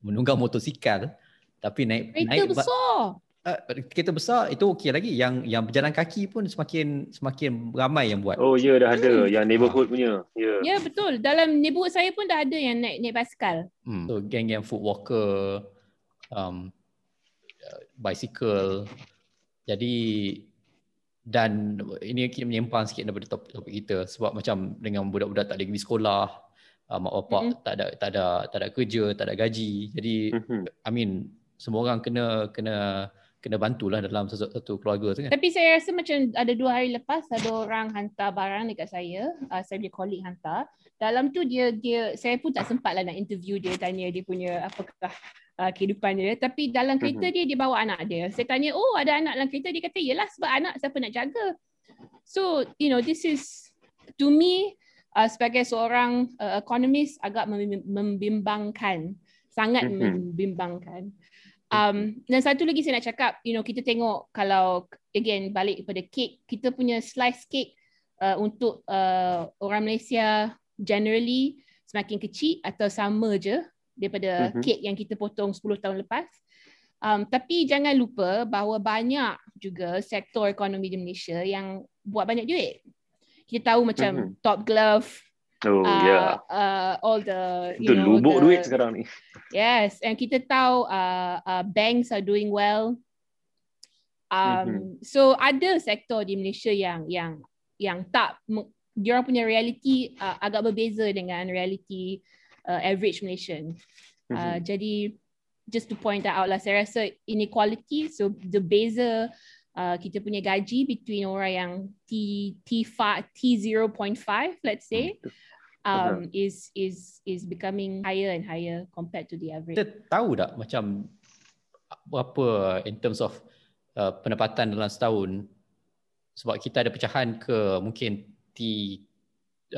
menunggang motosikal tapi naik kereta naik besar uh, kereta besar itu okey lagi yang yang berjalan kaki pun semakin semakin ramai yang buat oh ya dah ada hmm. yang neighborhood punya ya yeah. ya yeah, betul dalam neighborhood saya pun dah ada yang naik naik basikal hmm. so geng yang food walker um bicycle jadi dan ini kita menyimpang sikit daripada topik, topik kita sebab macam dengan budak-budak tak ada pergi sekolah uh, mak bapak mm-hmm. tak ada tak ada tak ada kerja tak ada gaji jadi mm-hmm. i mean semua orang kena kena kena bantulah dalam satu, satu keluarga tu kan. Tapi saya rasa macam ada dua hari lepas ada orang hantar barang dekat saya, uh, saya punya colleague hantar. Dalam tu dia dia saya pun tak sempat lah nak interview dia tanya dia punya apakah uh, kehidupan dia tapi dalam kereta mm-hmm. dia dia bawa anak dia saya tanya oh ada anak dalam kereta dia kata yalah sebab anak siapa nak jaga so you know this is to me uh, sebagai seorang uh, economist agak membimbangkan sangat mm-hmm. membimbangkan um dan satu lagi saya nak cakap you know kita tengok kalau again balik kepada cake kita punya slice cake uh, untuk uh, orang Malaysia generally semakin kecil atau sama je daripada uh-huh. kek yang kita potong 10 tahun lepas. Um, tapi jangan lupa bahawa banyak juga sektor ekonomi di Malaysia yang buat banyak duit. Kita tahu macam uh-huh. Top Glove, oh, uh, yeah. uh, all the you Itu know, lubuk the, duit sekarang ni. Yes, and kita tahu uh, uh, banks are doing well. Um, uh-huh. So ada sektor di Malaysia yang yang yang tak dia punya reality uh, agak berbeza dengan reality uh, average Malaysian. Uh, mm-hmm. Jadi just to point that out lah, saya rasa inequality, so the beza uh, kita punya gaji between orang yang T T T zero point five, let's say, um, uh-huh. is is is becoming higher and higher compared to the average. Kita tahu tak macam apa in terms of uh, pendapatan dalam setahun sebab kita ada pecahan ke mungkin T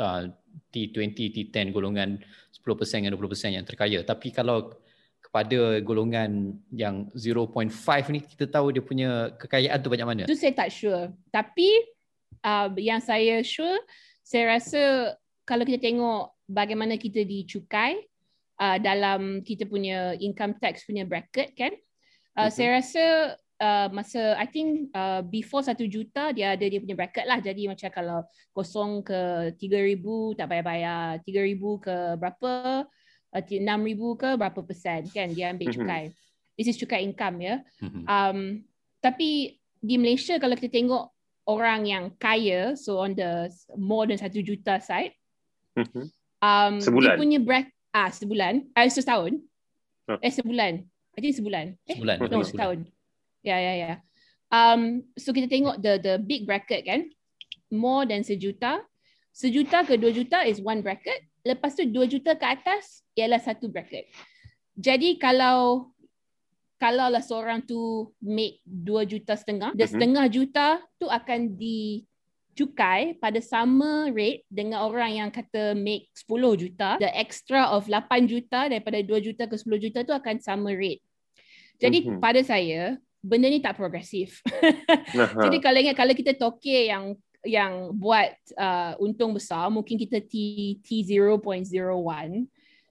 uh, T20 T10 golongan 10% dan 20% yang terkaya tapi kalau kepada golongan yang 0.5 ni kita tahu dia punya kekayaan tu banyak mana tu saya tak sure tapi uh, yang saya sure saya rasa kalau kita tengok bagaimana kita dicukai uh, dalam kita punya income tax punya bracket kan uh, uh-huh. saya rasa uh, masa I think uh, before satu juta dia ada dia punya bracket lah jadi macam kalau kosong ke tiga ribu tak payah bayar tiga ribu ke berapa uh, enam ribu ke berapa persen kan dia ambil mhm. cukai mm-hmm. this is cukai income ya mm-hmm. um, tapi di Malaysia kalau kita tengok orang yang kaya so on the more than satu juta side mm-hmm. um, sebulan dia punya bracket ah sebulan ah uh, setahun oh. eh sebulan I think sebulan eh sebulan no setahun Ya ya ya. Um so kita tengok the the big bracket kan. More than sejuta. Sejuta ke dua juta is one bracket. Lepas tu dua juta ke atas ialah satu bracket. Jadi kalau kalau lah seorang tu make dua juta setengah, mm-hmm. setengah juta tu akan dicukai pada sama rate dengan orang yang kata make 10 juta. The extra of 8 juta daripada 2 juta ke 10 juta tu akan sama rate. Jadi mm-hmm. pada saya, benda ni tak progresif. (laughs) Jadi kalau ingat kalau kita toke yang yang buat uh, untung besar mungkin kita T T 0.01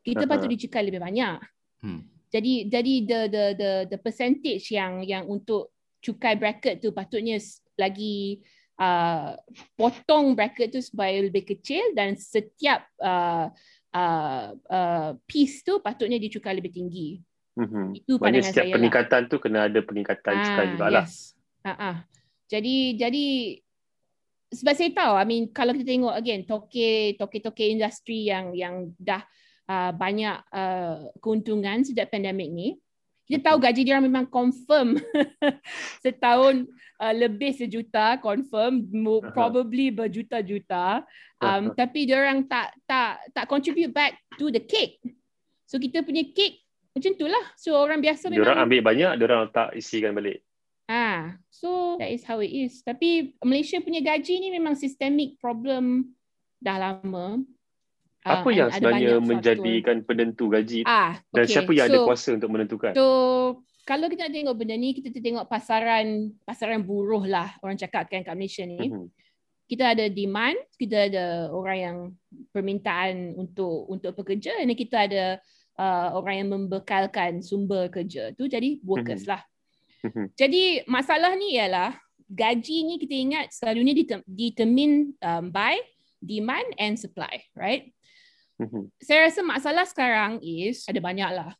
kita uh-huh. patut dicukai lebih banyak. Hmm. Jadi jadi the the the the percentage yang yang untuk cukai bracket tu patutnya lagi uh, potong bracket tu supaya lebih kecil dan setiap uh, uh, uh, piece tu patutnya dicukai lebih tinggi. Mm-hmm. Itu pandangan setiap saya peningkatan lah. tu kena ada peningkatan ah, cukai juga lah. Yes. Ha-ha. Jadi jadi sebab saya tahu I mean kalau kita tengok again toke toke toke industri yang yang dah uh, banyak uh, keuntungan sejak pandemik ni kita tahu gaji dia memang confirm (laughs) setahun uh, lebih sejuta confirm probably berjuta-juta um, tapi dia orang tak tak tak contribute back to the cake so kita punya cake macam itulah. So orang biasa memang Diorang ambil banyak, diorang tak isikan balik. Ah, so that is how it is. Tapi Malaysia punya gaji ni memang systemic problem dah lama. Ah, Apa uh, yang sebenarnya menjadikan faktor. penentu gaji? Ah, okay. Dan siapa yang so, ada kuasa untuk menentukan? So, kalau kita tengok benda ni, kita tengok pasaran pasaran buruh lah orang cakap kan kat Malaysia ni. Mm-hmm. Kita ada demand, kita ada orang yang permintaan untuk untuk pekerja dan kita ada uh, orang yang membekalkan sumber kerja tu jadi workers mm-hmm. lah. Mm-hmm. Jadi masalah ni ialah gaji ni kita ingat selalunya determine um, by demand and supply, right? Mm-hmm. Saya rasa masalah sekarang is ada banyak lah.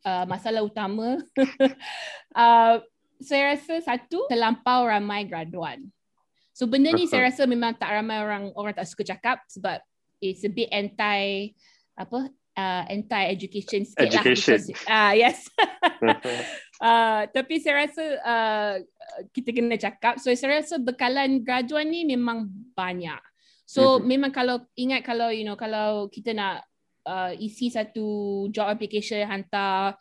Uh, masalah utama (laughs) uh, saya rasa satu terlampau ramai graduan. So benda ni saya rasa memang tak ramai orang orang tak suka cakap sebab it's a bit anti apa uh, anti-education sikit Education. lah. Ah uh, yes. (laughs) uh, tapi saya rasa uh, kita kena cakap. So saya rasa bekalan graduan ni memang banyak. So mm-hmm. memang kalau ingat kalau you know kalau kita nak uh, isi satu job application hantar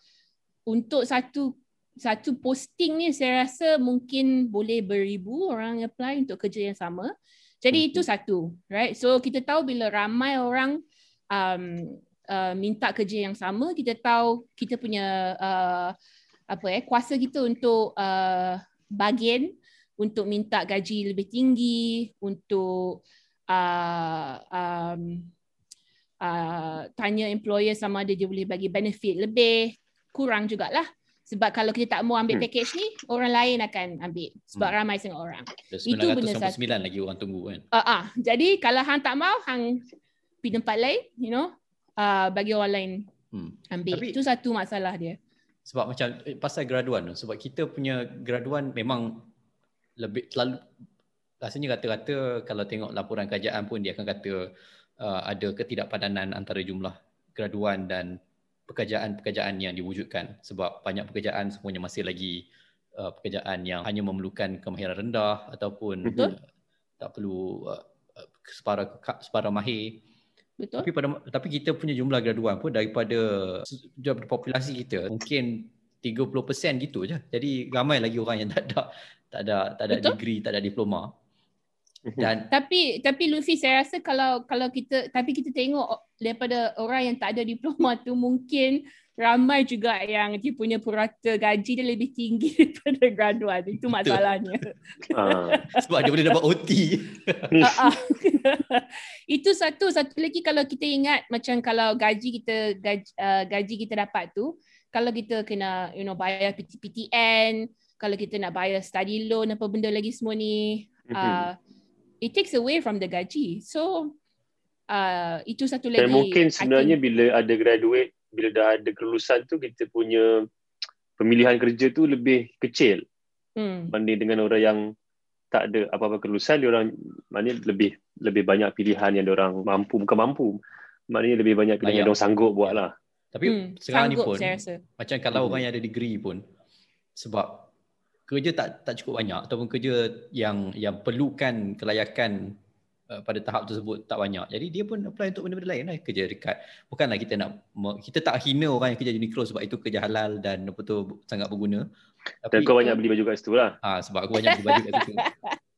untuk satu satu posting ni saya rasa mungkin boleh beribu orang apply untuk kerja yang sama. Jadi itu satu, right? So kita tahu bila ramai orang um, uh, minta kerja yang sama, kita tahu kita punya uh, apa eh kuasa kita untuk uh, bagian untuk minta gaji lebih tinggi, untuk uh, um, uh, tanya employer sama ada dia boleh bagi benefit lebih, kurang jugalah. Sebab kalau kita tak mau ambil hmm. package ni, orang lain akan ambil. Sebab hmm. ramai sangat orang. Itu benda satu. lagi orang tunggu kan. Uh, uh. Jadi kalau hang tak mau, hang pergi tempat lain, you know, uh, bagi orang lain hmm. ambil. Tapi, Itu satu masalah dia. Sebab macam eh, pasal graduan tu. Sebab kita punya graduan memang lebih terlalu rasanya kata-kata kalau tengok laporan kerajaan pun dia akan kata uh, ada ketidakpadanan antara jumlah graduan dan pekerjaan-pekerjaan yang diwujudkan sebab banyak pekerjaan semuanya masih lagi uh, pekerjaan yang hanya memerlukan kemahiran rendah ataupun uh, tak perlu uh, separa separa mahir. Betul. Tapi pada tapi kita punya jumlah graduan pun daripada daripada populasi kita mungkin 30% gitu je. Jadi ramai lagi orang yang (laughs) tak ada tak ada tak ada Betul? degree, tak ada diploma. Dan tapi tapi Luffy saya rasa kalau kalau kita tapi kita tengok daripada orang yang tak ada diploma tu mungkin ramai juga yang dia punya purata gaji dia lebih tinggi (laughs) daripada graduan itu masalahnya. Uh, (laughs) sebab dia boleh dapat OT. uh, uh. itu satu satu lagi kalau kita ingat macam kalau gaji kita gaji, uh, gaji kita dapat tu kalau kita kena you know bayar PTN kalau kita nak bayar study loan apa benda lagi semua ni uh, it takes away from the gaji. So uh, itu satu lagi. Dan mungkin sebenarnya think, bila ada graduate, bila dah ada kelulusan tu kita punya pemilihan kerja tu lebih kecil hmm. banding dengan orang yang tak ada apa-apa kelulusan, dia orang maknanya lebih lebih banyak pilihan yang orang mampu bukan mampu. Maknanya lebih banyak pilihan banyak. yang orang sanggup buat lah. Tapi hmm, sekarang sanggup, ni pun macam kalau hmm. orang yang ada degree pun sebab kerja tak tak cukup banyak ataupun kerja yang yang perlukan kelayakan uh, pada tahap tersebut tak banyak. Jadi dia pun apply untuk benda-benda lain lah kerja dekat. Bukanlah kita nak kita tak hina orang yang kerja Uniqlo sebab itu kerja halal dan apa tu sangat berguna. Tapi dan kau banyak beli baju kat situ lah. Ah sebab aku banyak beli baju kat situ. (laughs)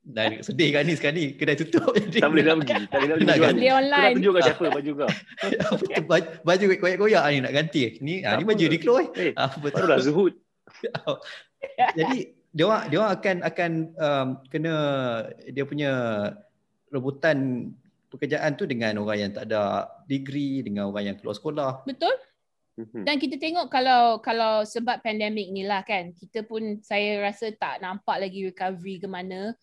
Dan sedih kan ni sekarang ni kedai tutup jadi. Tak boleh nak pergi. Tak boleh nak pergi. Beli online. Kau nak tunjuk kat siapa baju kau? (laughs) baju, baju koyak-koyak ni nak ganti. Ni, ah, ni baju Uniqlo eh. eh ah, betul. Barulah Zuhud. (laughs) jadi dia orang dia orang akan akan um, kena dia punya rebutan pekerjaan tu dengan orang yang tak ada degree dengan orang yang keluar sekolah. Betul. Mhm. Dan kita tengok kalau kalau sebab pandemik ni lah kan, kita pun saya rasa tak nampak lagi recovery ke mana.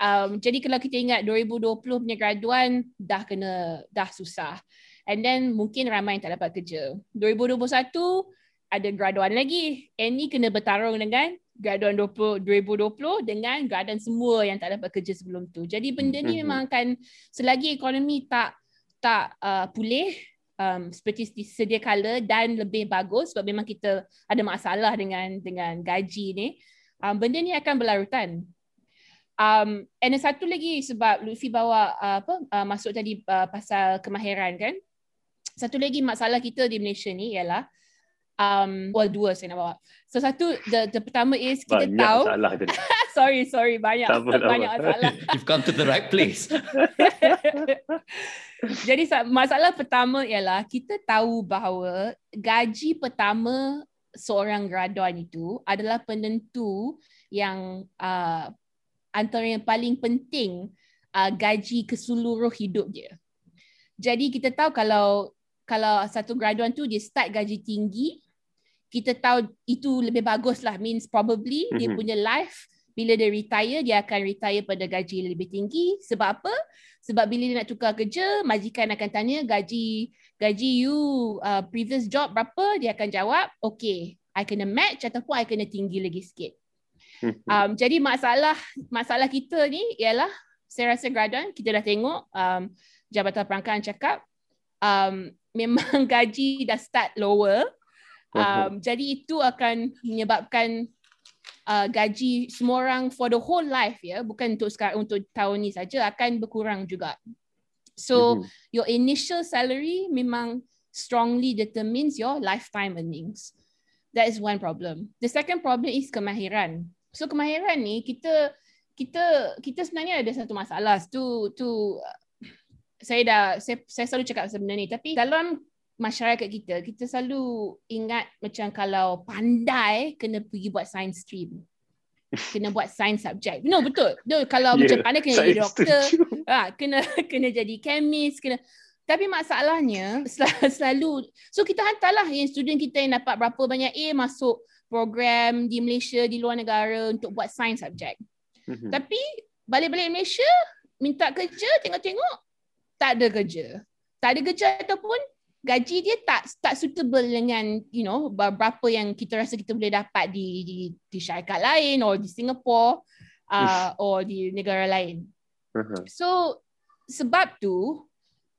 Um, jadi kalau kita ingat 2020 punya graduan dah kena dah susah. And then mungkin ramai yang tak dapat kerja. 2021 ada graduan lagi. Annie kena bertarung dengan graduan 20, 2020 dengan graduan semua yang tak dapat kerja sebelum tu. Jadi benda ni mm-hmm. memang akan selagi ekonomi tak tak uh, pulih um, seperti sedia kala dan lebih bagus sebab memang kita ada masalah dengan dengan gaji ni. Um, benda ni akan berlarutan. Um, and satu lagi sebab Luffy bawa uh, apa uh, masuk tadi uh, pasal kemahiran kan. Satu lagi masalah kita di Malaysia ni ialah um well dua saya nak bawa. So satu the the pertama is kita banyak tahu masalah tadi. (laughs) sorry sorry banyak apa, banyak apa. masalah. (laughs) You've come to the right place. (laughs) Jadi masalah pertama ialah kita tahu bahawa gaji pertama seorang graduan itu adalah penentu yang uh, antara yang paling penting uh, gaji keseluruh hidup dia. Jadi kita tahu kalau kalau satu graduan tu dia start gaji tinggi, kita tahu itu lebih bagus lah means probably mm-hmm. dia mhm. punya life bila dia retire dia akan retire pada gaji lebih tinggi sebab apa sebab bila dia nak tukar kerja majikan akan tanya gaji gaji you uh, previous job berapa dia akan jawab okay I kena match ataupun I kena tinggi lagi sikit mhm. um, jadi masalah masalah kita ni ialah saya rasa graduan kita dah tengok um, Jabatan Perangkaan cakap um, (laughs) memang gaji dah start lower Um, jadi itu akan menyebabkan uh, gaji semua orang for the whole life ya, bukan untuk sekarang untuk tahun ni saja akan berkurang juga. So mm-hmm. your initial salary memang strongly determines your lifetime earnings. That is one problem. The second problem is kemahiran. So kemahiran ni kita kita kita sebenarnya ada satu masalah tu tu saya dah saya, saya selalu cakap sebenarnya ni tapi dalam masyarakat kita kita selalu ingat macam kalau pandai kena pergi buat science stream kena buat science subject. No betul. No, kalau yeah, macam pandai kena jadi doktor, ha, (laughs) kena kena jadi chemist, kena tapi masalahnya (laughs) selalu so kita hantarlah yang student kita yang dapat berapa banyak A masuk program di Malaysia di luar negara untuk buat science subject. Mm-hmm. Tapi balik-balik Malaysia minta kerja tengok-tengok tak ada kerja. Tak ada kerja ataupun gaji dia tak tak suitable dengan you know berapa yang kita rasa kita boleh dapat di di di syarikat lain atau di Singapore uh, or di negara lain. Uh-huh. So sebab tu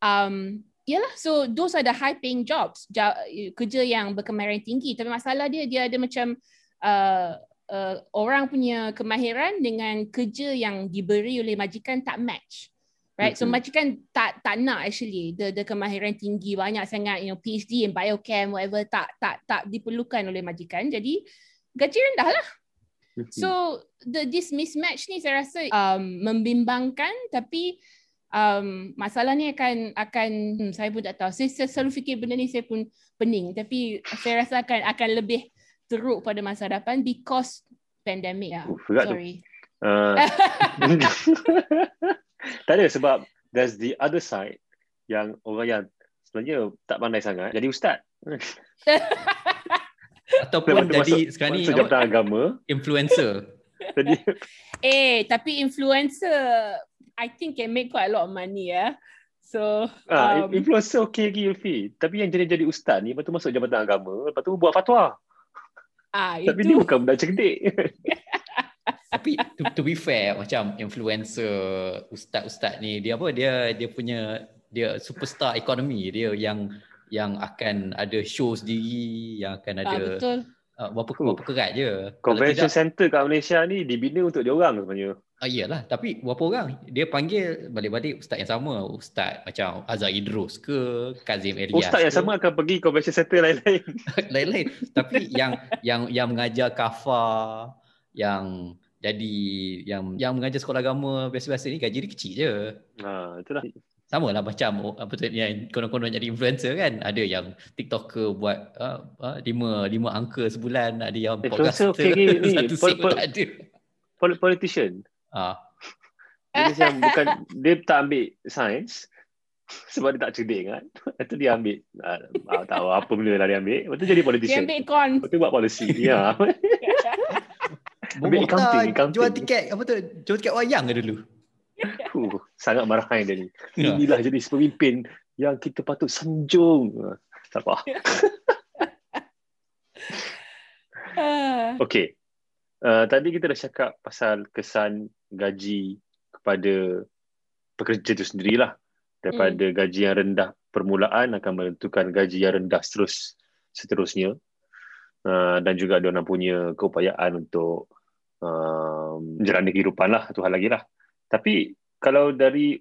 um yalah so those are the high paying jobs ja, kerja yang berkemahiran tinggi tapi masalah dia dia ada macam uh, uh, orang punya kemahiran dengan kerja yang diberi oleh majikan tak match right? So majikan tak tak nak actually. The the kemahiran tinggi banyak sangat you know PhD in biochem whatever tak tak tak diperlukan oleh majikan. Jadi gaji rendah lah. So the this mismatch ni saya rasa um, membimbangkan. Tapi um, masalah ni akan akan hmm, saya pun tak tahu. Saya, saya selalu fikir benda ni saya pun pening. Tapi saya rasa akan akan lebih teruk pada masa depan because pandemic ah. Sorry. Uh, (laughs) (laughs) tak ada sebab there's the other side yang orang yang sebenarnya tak pandai sangat jadi ustaz. (laughs) Ataupun jadi masuk, sekarang ni agama influencer. (laughs) eh tapi influencer I think can make quite a lot of money ya. So ah, um, influencer okay lagi Ulfi. Tapi yang jadi jadi ustaz ni lepas tu masuk jabatan agama, lepas tu buat fatwa. Ah, Tapi itu. dia bukan budak cerdik. (laughs) Tapi to, to be fair macam influencer ustaz-ustaz ni dia apa dia dia punya dia superstar ekonomi dia yang yang akan ada show sendiri yang akan ada ah, betul. Uh, berapa berapa kerat je. Convention tidak, center kat Malaysia ni dibina untuk dia orang sebenarnya. Ah iyalah, tapi berapa orang dia panggil balik-balik ustaz yang sama, ustaz macam Azhar Idrus ke, Kazim Elias. Ustaz yang sama akan pergi convention center lain-lain. (laughs) lain-lain. tapi yang yang yang mengajar kafa, yang jadi yang yang mengajar sekolah agama biasa-biasa ni gaji dia kecil je. Ha, itulah. Sama lah macam apa tu yang konon-konon jadi influencer kan. Ada yang TikToker buat uh, uh, lima, lima angka sebulan. Ada yang podcaster okay, ni, (laughs) satu pol- pol- ada. Politician. Ah. Dia macam bukan dia tak ambil sains (laughs) sebab dia tak cerdik kan. Itu dia ambil uh, tahu apa benda lah dia ambil. Lepas tu jadi politician. Dia ambil kon. Lepas tu buat policy. ya. (laughs) ambil accounting, accounting. Jual tiket apa tu? Jual tiket wayang ke dulu? (laughs) Uh, sangat marah dia ni. Ya. Inilah jadi pemimpin yang kita patut sanjung. Siapa? (laughs) okay. Uh, tadi kita dah cakap pasal kesan gaji kepada pekerja itu sendirilah daripada hmm. gaji yang rendah permulaan akan menentukan gaji yang rendah terus seterusnya uh, dan juga dia orang punya keupayaan untuk uh, menjalani kehidupan lah tu hal lagi lah. Tapi kalau dari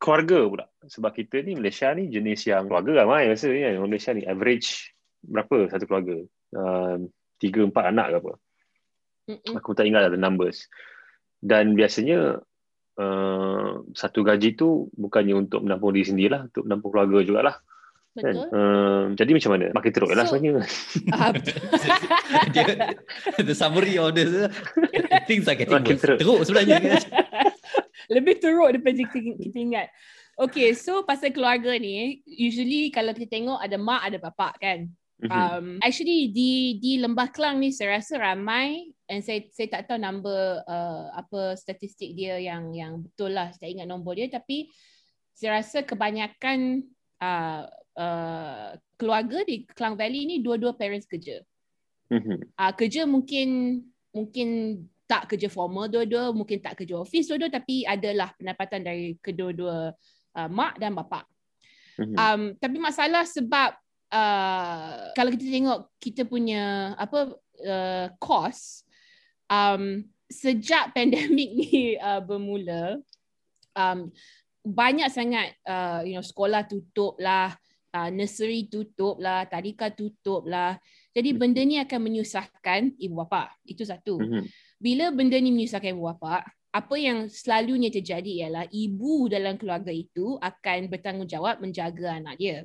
keluarga pula sebab kita ni Malaysia ni jenis yang keluarga ramai rasa ni kan. Malaysia ni average berapa satu keluarga? Uh, tiga empat anak ke apa? Mm-mm. aku tak ingat lah the numbers. Dan biasanya uh, satu gaji tu bukannya untuk menampung diri sendirilah untuk menampung keluarga jugalah. kan? Betul. Kan? Uh, jadi macam mana? Makin teruk lah so, sebenarnya. (laughs) Uh, the summary of the things are getting Makin teruk. teruk sebenarnya. (laughs) Lebih teruk daripada kita, kita ingat. Okay, so pasal keluarga ni, usually kalau kita tengok ada mak, ada bapak kan? Mm-hmm. Um, actually di di Lembah Kelang ni saya rasa ramai and saya saya tak tahu number uh, apa statistik dia yang yang betul lah saya ingat nombor dia tapi saya rasa kebanyakan uh, uh, keluarga di Klang Valley ni dua-dua parents kerja. Mm-hmm. Uh, kerja mungkin mungkin tak kerja formal dua-dua, mungkin tak kerja office dua-dua tapi adalah pendapatan dari kedua-dua uh, mak dan bapa. Mm-hmm. Um, tapi masalah sebab uh, kalau kita tengok kita punya apa uh, cost um, sejak (laughs) pandemik ni uh, bermula um, banyak sangat uh, you know sekolah tutup lah uh, nursery tutup lah tadika tutup lah Jadi benda ni akan menyusahkan ibu bapa. Itu satu. Mhm. Bila benda ni menyusahkan ibu bapa, apa yang selalunya terjadi ialah ibu dalam keluarga itu akan bertanggungjawab menjaga anak dia.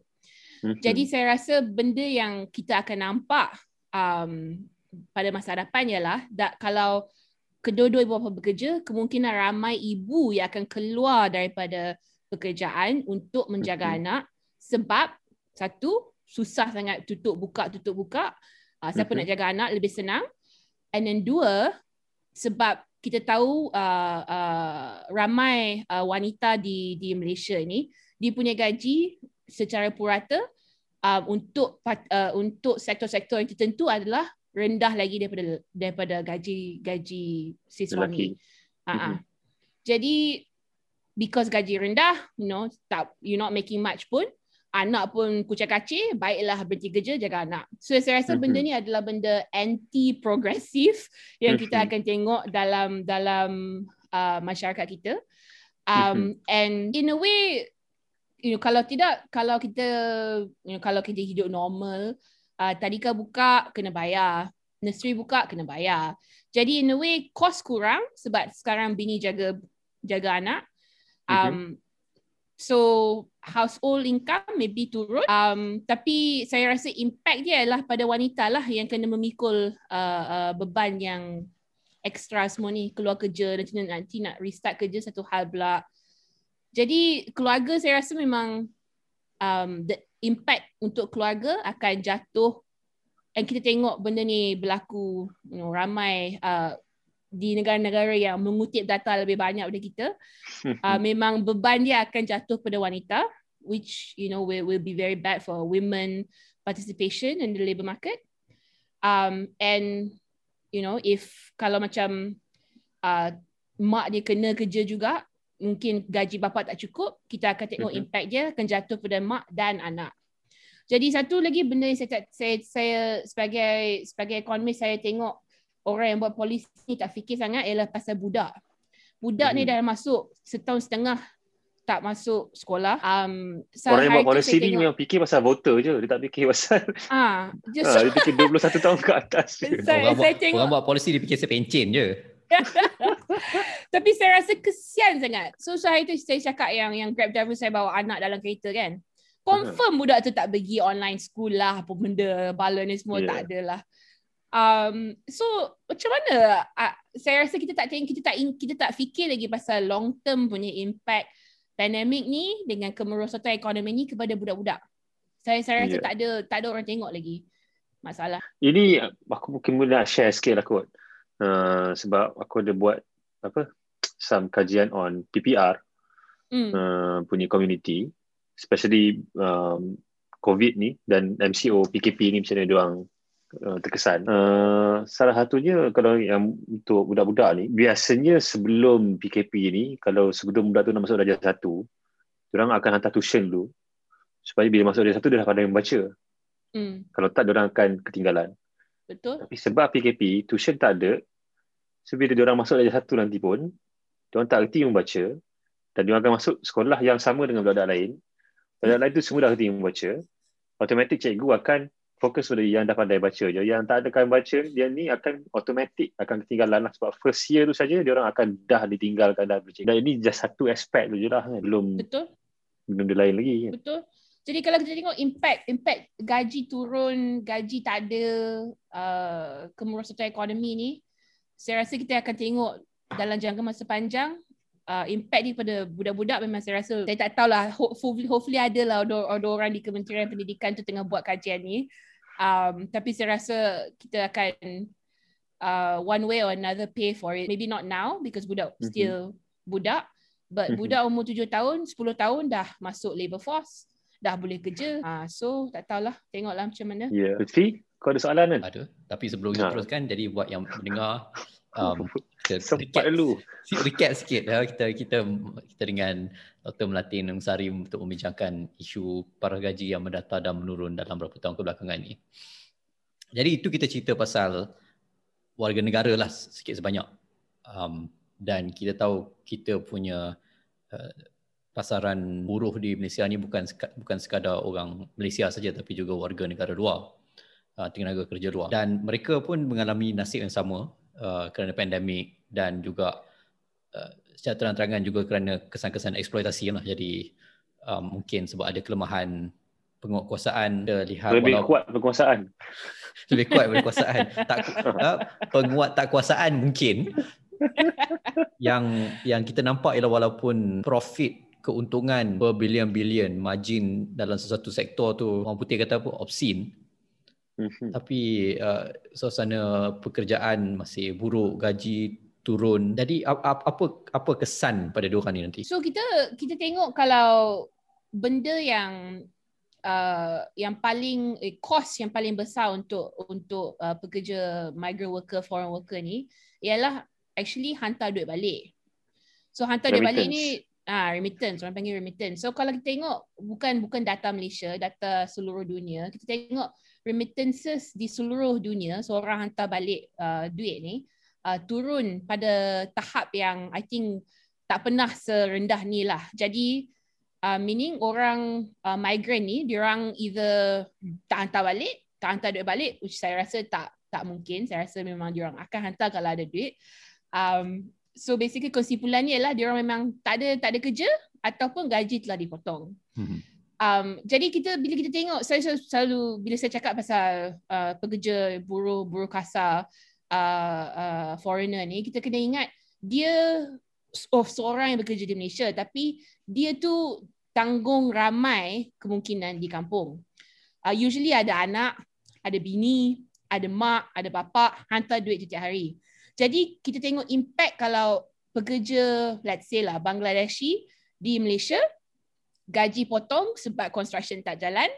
Mhm. Jadi saya rasa benda yang kita akan nampak um, pada masa hadapan ialah that kalau kedua-dua ibu bapa bekerja, kemungkinan ramai ibu yang akan keluar daripada pekerjaan untuk menjaga anak sebab satu susah sangat tutup buka tutup buka. Uh, siapa Mhm. nak jaga anak lebih senang. And then dua sebab kita tahu uh, uh, ramai uh, wanita di di Malaysia ni dia punya gaji secara purata um, untuk uh, untuk sektor-sektor yang tertentu adalah rendah lagi daripada daripada gaji gaji si suami. Uh-uh. Mhm. Jadi because gaji rendah, you know, tak you're not making much pun, anak pun kucing kacir, baiklah berhenti kerja jaga anak. So saya rasa Mhm. benda ni adalah benda anti progresif yang kita Mhm. akan tengok dalam dalam uh, masyarakat kita. Um, and in a way you know kalau tidak kalau kita you know kalau kita hidup normal uh, tadika buka kena bayar nursery buka kena bayar jadi in a way kos kurang sebab sekarang bini jaga jaga anak um so household income maybe turun. Um tapi saya rasa impact dia adalah pada wanita lah yang kena memikul uh, uh, beban yang extra semua ni. Keluar kerja dan nanti nak restart kerja satu hal pula. Jadi keluarga saya rasa memang um, the impact untuk keluarga akan jatuh. Dan kita tengok benda ni berlaku you know, ramai uh, di negara-negara yang mengutip data lebih banyak daripada kita uh, (laughs) memang beban dia akan jatuh pada wanita which you know will, will be very bad for women participation in the labour market um, and you know if kalau macam uh, mak dia kena kerja juga mungkin gaji bapa tak cukup kita akan tengok Mhm. impact dia akan jatuh pada mak dan anak jadi satu lagi benda yang saya saya saya sebagai sebagai ekonomis saya tengok orang yang buat polisi ni tak fikir sangat ialah pasal budak. Budak ni Mhm. dah masuk setahun setengah tak masuk sekolah. Um, Orang yang buat polisi saya ni tengok- memang fikir pasal voter je. Dia tak fikir pasal ah, (laughs) just ha, dia fikir 21 tahun ke atas je. Saya- orang, buat, tengok- orang buat polisi dia fikir saya pencen je. (laughs) Tapi saya rasa kesian sangat. So, so hari tu saya cakap yang yang Grab driver saya bawa anak dalam kereta kan. Confirm budak tu tak pergi online school lah apa benda bala ni semua Yeah. tak ada lah. Um, so macam mana uh, saya rasa kita tak kita tak kita tak fikir lagi pasal long term punya impact pandemik ni dengan kemerosotan ekonomi ni kepada budak-budak. Saya saya rasa Yeah. tak ada tak ada orang tengok lagi masalah. Ini aku mungkin boleh nak share sikit lah kot. Uh, sebab aku ada buat apa some kajian on PPR Hmm. uh, punya community especially um, COVID ni dan MCO PKP ni macam mana dia orang uh, terkesan. Uh, salah satunya kalau yang untuk budak-budak ni biasanya sebelum PKP ni kalau sebelum budak tu nak masuk darjah satu orang akan hantar tuition dulu supaya bila masuk darjah satu dia dah pandai membaca. Hmm. Kalau tak orang akan ketinggalan. Betul? Tapi sebab PKP, tuition tak ada, so bila diorang masuk darjah satu nanti pun, diorang tak reti membaca dan diorang akan masuk sekolah yang sama dengan budak lain. Budak lain tu semua dah reti membaca. Automatik cikgu akan fokus pada yang dah pandai baca je. Yang tak ada kan baca, dia ni akan automatik akan ketinggalan lah. Sebab first year tu saja, diorang akan dah ditinggalkan dah bercikap. Dan ini just satu aspek tu je lah. Kan? Belum Betul? benda lain lagi. Kan? Betul. Jadi kalau kita tengok impact, impact gaji turun, gaji tak ada, uh, kemerosotan ekonomi ni, saya rasa kita akan tengok dalam jangka masa panjang, uh, impact ni pada budak-budak memang saya rasa, saya tak tahulah, hopefully, hopefully ada lah ada, ada orang di Kementerian Pendidikan tu tengah buat kajian ni. Um, tapi saya rasa kita akan uh, one way or another pay for it. Maybe not now because budak Mhm. still budak. But Mhm. budak umur 7 tahun, 10 tahun dah masuk labour force dah boleh kerja. Ha, so tak tahulah, tengoklah macam mana. Ya. Yeah. Lutfi, kau ada soalan kan? Ada. Tapi sebelum kita Ha. teruskan, jadi buat yang mendengar, (laughs) um, kita Sempat dulu. si- recap sikit ya kita kita kita dengan Dr. Melati Nung Sari untuk membincangkan isu para gaji yang mendata dan menurun dalam beberapa tahun kebelakangan ni. Jadi itu kita cerita pasal warga negara lah sikit sebanyak. Um, dan kita tahu kita punya uh, pasaran buruh di Malaysia ni bukan bukan sekadar orang Malaysia saja tapi juga warga negara luar. uh, tenaga kerja luar dan mereka pun mengalami nasib yang sama uh, kerana pandemik dan juga uh, secara terang-terangan juga kerana kesan-kesan eksploitasi lah. Jadi uh, mungkin sebab ada kelemahan penguatkuasaan lihat lebih walau, kuat penguasaan (laughs) lebih kuat penguasaan tak (laughs) uh, penguat tak kuasaan mungkin. Yang yang kita nampak ialah walaupun profit keuntungan berbilion-bilion margin dalam sesuatu sektor tu orang putih kata apa? Obscene mm-hmm. tapi uh, suasana pekerjaan masih buruk gaji turun. Jadi apa apa apa kesan pada dua orang ni nanti? So kita kita tengok kalau benda yang uh, yang paling eh, cost yang paling besar untuk untuk uh, pekerja migrant worker foreign worker ni ialah actually hantar duit balik. So hantar duit balik ni Ah, remittance, orang panggil remittance. So kalau kita tengok bukan bukan data Malaysia, data seluruh dunia, kita tengok remittances di seluruh dunia, seorang hantar balik uh, duit ni uh, turun pada tahap yang I think tak pernah serendah ni lah. Jadi uh, meaning orang uh, migrant ni, diorang either tak hantar balik, tak hantar duit balik, which saya rasa tak tak mungkin. Saya rasa memang diorang akan hantar kalau ada duit. Um, so basically kesimpulannya ialah dia orang memang tak ada tak ada kerja ataupun gaji telah dipotong. Hmm. Um, jadi kita bila kita tengok saya selalu, selalu bila saya cakap pasal uh, pekerja buruh buruh kasar uh, uh, foreigner ni kita kena ingat dia oh, seorang yang bekerja di Malaysia tapi dia tu tanggung ramai kemungkinan di kampung. Uh, usually ada anak, ada bini, ada mak, ada bapa hantar duit setiap hari. Jadi kita tengok impact kalau pekerja let's say lah Bangladeshi di Malaysia gaji potong sebab construction tak jalan.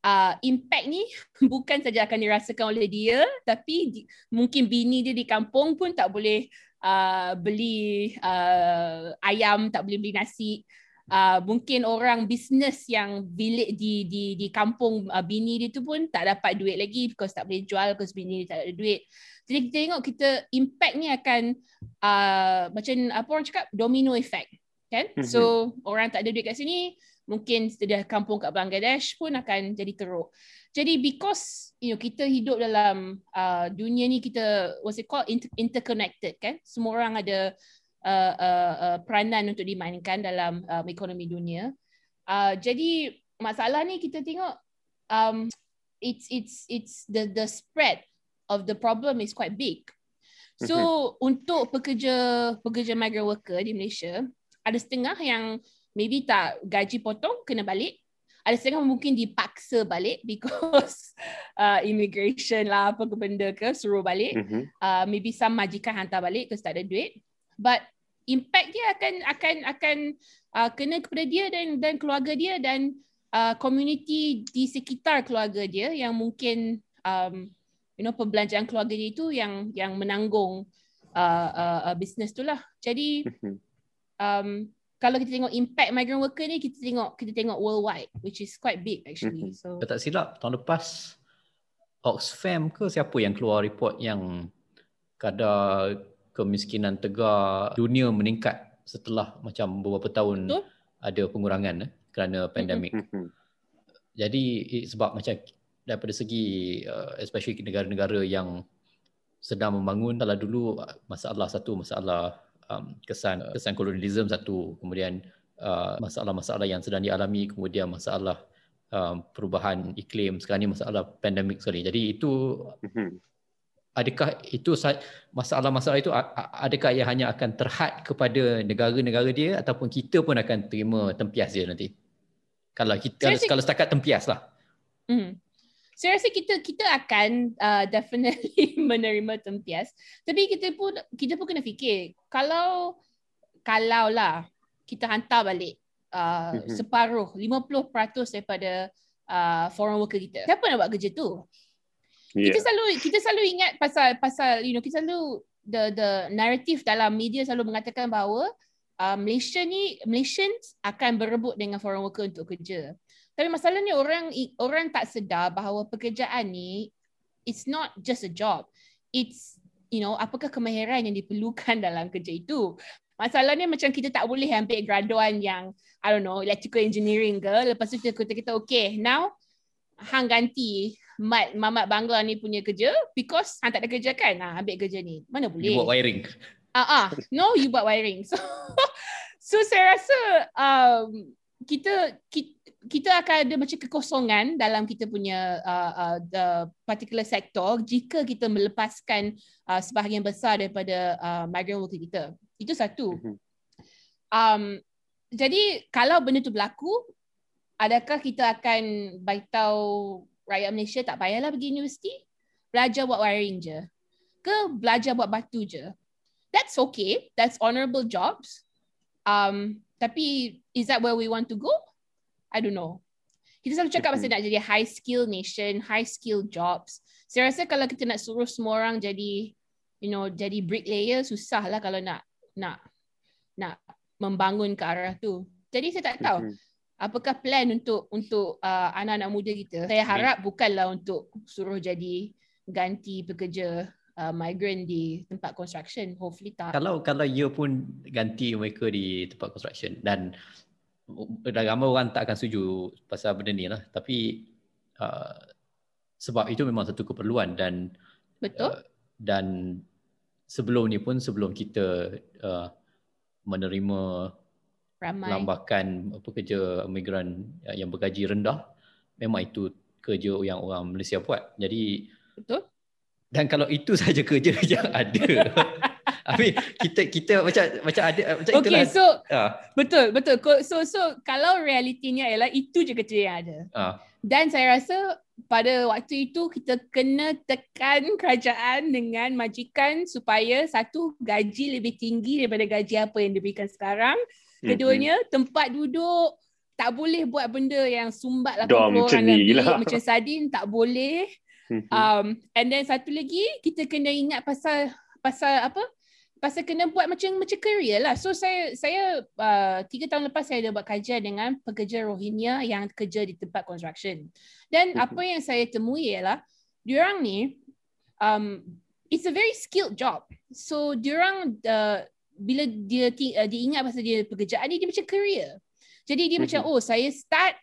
Uh, impact ni (laughs) bukan saja akan dirasakan oleh dia tapi di, mungkin bini dia di kampung pun tak boleh uh, beli uh, ayam tak boleh beli nasi. Uh, mungkin orang bisnes yang bilik di di di kampung uh, bini dia tu pun tak dapat duit lagi because tak boleh jual because bini dia tak ada duit. Jadi kita tengok kita impact ni akan uh, macam apa orang cakap? Domino effect kan? Mm-hmm. So orang tak ada duit kat sini mungkin sedia kampung kat Bangladesh pun akan jadi teruk. Jadi because you know kita hidup dalam uh, dunia ni kita what's it called inter- interconnected kan? Semua orang ada uh, uh, uh, peranan untuk dimainkan dalam um, ekonomi dunia. Uh, jadi masalah ni kita tengok um, it's it's it's the the spread of the problem is quite big. So mm-hmm. untuk pekerja pekerja migrant worker di Malaysia ada setengah yang maybe tak gaji potong kena balik. Ada setengah mungkin dipaksa balik (laughs) because uh, immigration lah apa ke benda ke suruh balik. Mm-hmm. Uh, maybe some majikan hantar balik because tak ada duit but impact dia akan akan akan uh, kena kepada dia dan dan keluarga dia dan uh, community di sekitar keluarga dia yang mungkin um, you know pembelanjaan keluarga dia itu yang yang menanggung uh, uh, uh, business tu lah. Jadi mhm. Um, kalau kita tengok impact migrant worker ni kita tengok kita tengok worldwide which is quite big actually. Mhm. So tak silap tahun lepas Oxfam ke siapa yang keluar report yang kadar kemiskinan tegar dunia meningkat setelah macam beberapa tahun Betul? ada pengurangan eh, kerana pandemik. Jadi sebab macam daripada segi uh, especially negara-negara yang sedang membangun kalau dulu uh, masalah satu masalah um, kesan kesan kolonialisme satu. Kemudian uh, masalah-masalah yang sedang dialami kemudian masalah um, perubahan iklim. Sekarang ni masalah pandemik sekali. Jadi itu adakah itu masalah-masalah itu adakah ia hanya akan terhad kepada negara-negara dia ataupun kita pun akan terima tempias dia nanti? Kalau kita rasa, kalau setakat tempias lah. Hmm. saya rasa kita kita akan uh, definitely (laughs) menerima tempias. Tapi kita pun kita pun kena fikir kalau kalau lah kita hantar balik uh, mm-hmm. separuh 50% daripada uh, foreign worker kita siapa nak buat kerja tu Yeah. Kita selalu kita selalu ingat pasal pasal you know kita selalu the the narrative dalam media selalu mengatakan bahawa uh, Malaysia ni Malaysians akan berebut dengan foreign worker untuk kerja. Tapi masalahnya orang orang tak sedar bahawa pekerjaan ni it's not just a job. It's you know apakah kemahiran yang diperlukan (laughs) dalam kerja itu. Masalahnya macam kita tak boleh ambil graduan yang I don't know electrical engineering ke lepas tu kita kita, kita okay now hang ganti Mat Mamat Bangla ni punya kerja because hang tak ada kerja kan. Ha, ambil kerja ni. Mana boleh? You buat wiring. Ah uh-uh. no you buat wiring. (laughs) So so saya rasa um, kita, kita kita akan ada macam kekosongan dalam kita punya uh, uh, the particular sector jika kita melepaskan uh, sebahagian besar daripada uh, migrant worker kita. Itu satu. Mhm. Um, jadi kalau benda tu berlaku, adakah kita akan baitau rakyat Malaysia tak payahlah pergi universiti? Belajar buat wiring je. Ke belajar buat batu je? That's okay. That's honourable jobs. Um, tapi is that where we want to go? I don't know. Kita selalu cakap pasal nak jadi high skill nation, high skill jobs. Saya rasa kalau kita nak suruh semua orang jadi you know jadi bricklayer susah lah kalau nak nak nak membangun ke arah tu. Jadi saya tak tahu apakah plan untuk untuk uh, anak-anak muda kita. Saya harap bukanlah untuk suruh jadi ganti pekerja uh, migrant di tempat construction. Hopefully tak. Kalau kalau you pun ganti mereka di tempat construction dan dah ramai orang tak akan setuju pasal benda ni lah. Tapi uh, sebab itu memang satu keperluan dan betul. uh, dan sebelum ni pun sebelum kita uh, menerima ramai. lambakan pekerja migran yang bergaji rendah memang itu kerja yang orang Malaysia buat. Jadi betul. dan kalau itu (laughs) saja kerja yang ada Habis kita kita macam macam ada macam okay, itulah. so uh. betul betul. So so kalau realitinya ialah itu je kerja yang ada. Uh. Dan saya rasa pada waktu itu kita kena tekan kerajaan dengan majikan supaya satu gaji lebih tinggi daripada gaji apa yang diberikan sekarang. Mhm. Keduanya mm-hmm. tempat duduk tak boleh buat benda yang sumbat 80 Dom, orang lah. macam sardin tak boleh. Mhm. Um, and then satu lagi kita kena ingat pasal pasal apa? Pasal kena buat macam macam career lah. So saya saya uh, tiga tahun lepas saya ada buat kajian dengan pekerja Rohingya yang kerja di tempat construction. Dan mm-hmm. apa yang saya temui ialah diorang ni um, it's a very skilled job. So diorang uh, bila dia uh, dia ingat pasal dia pekerjaan ni dia macam career. Jadi dia mm-hmm. macam oh saya start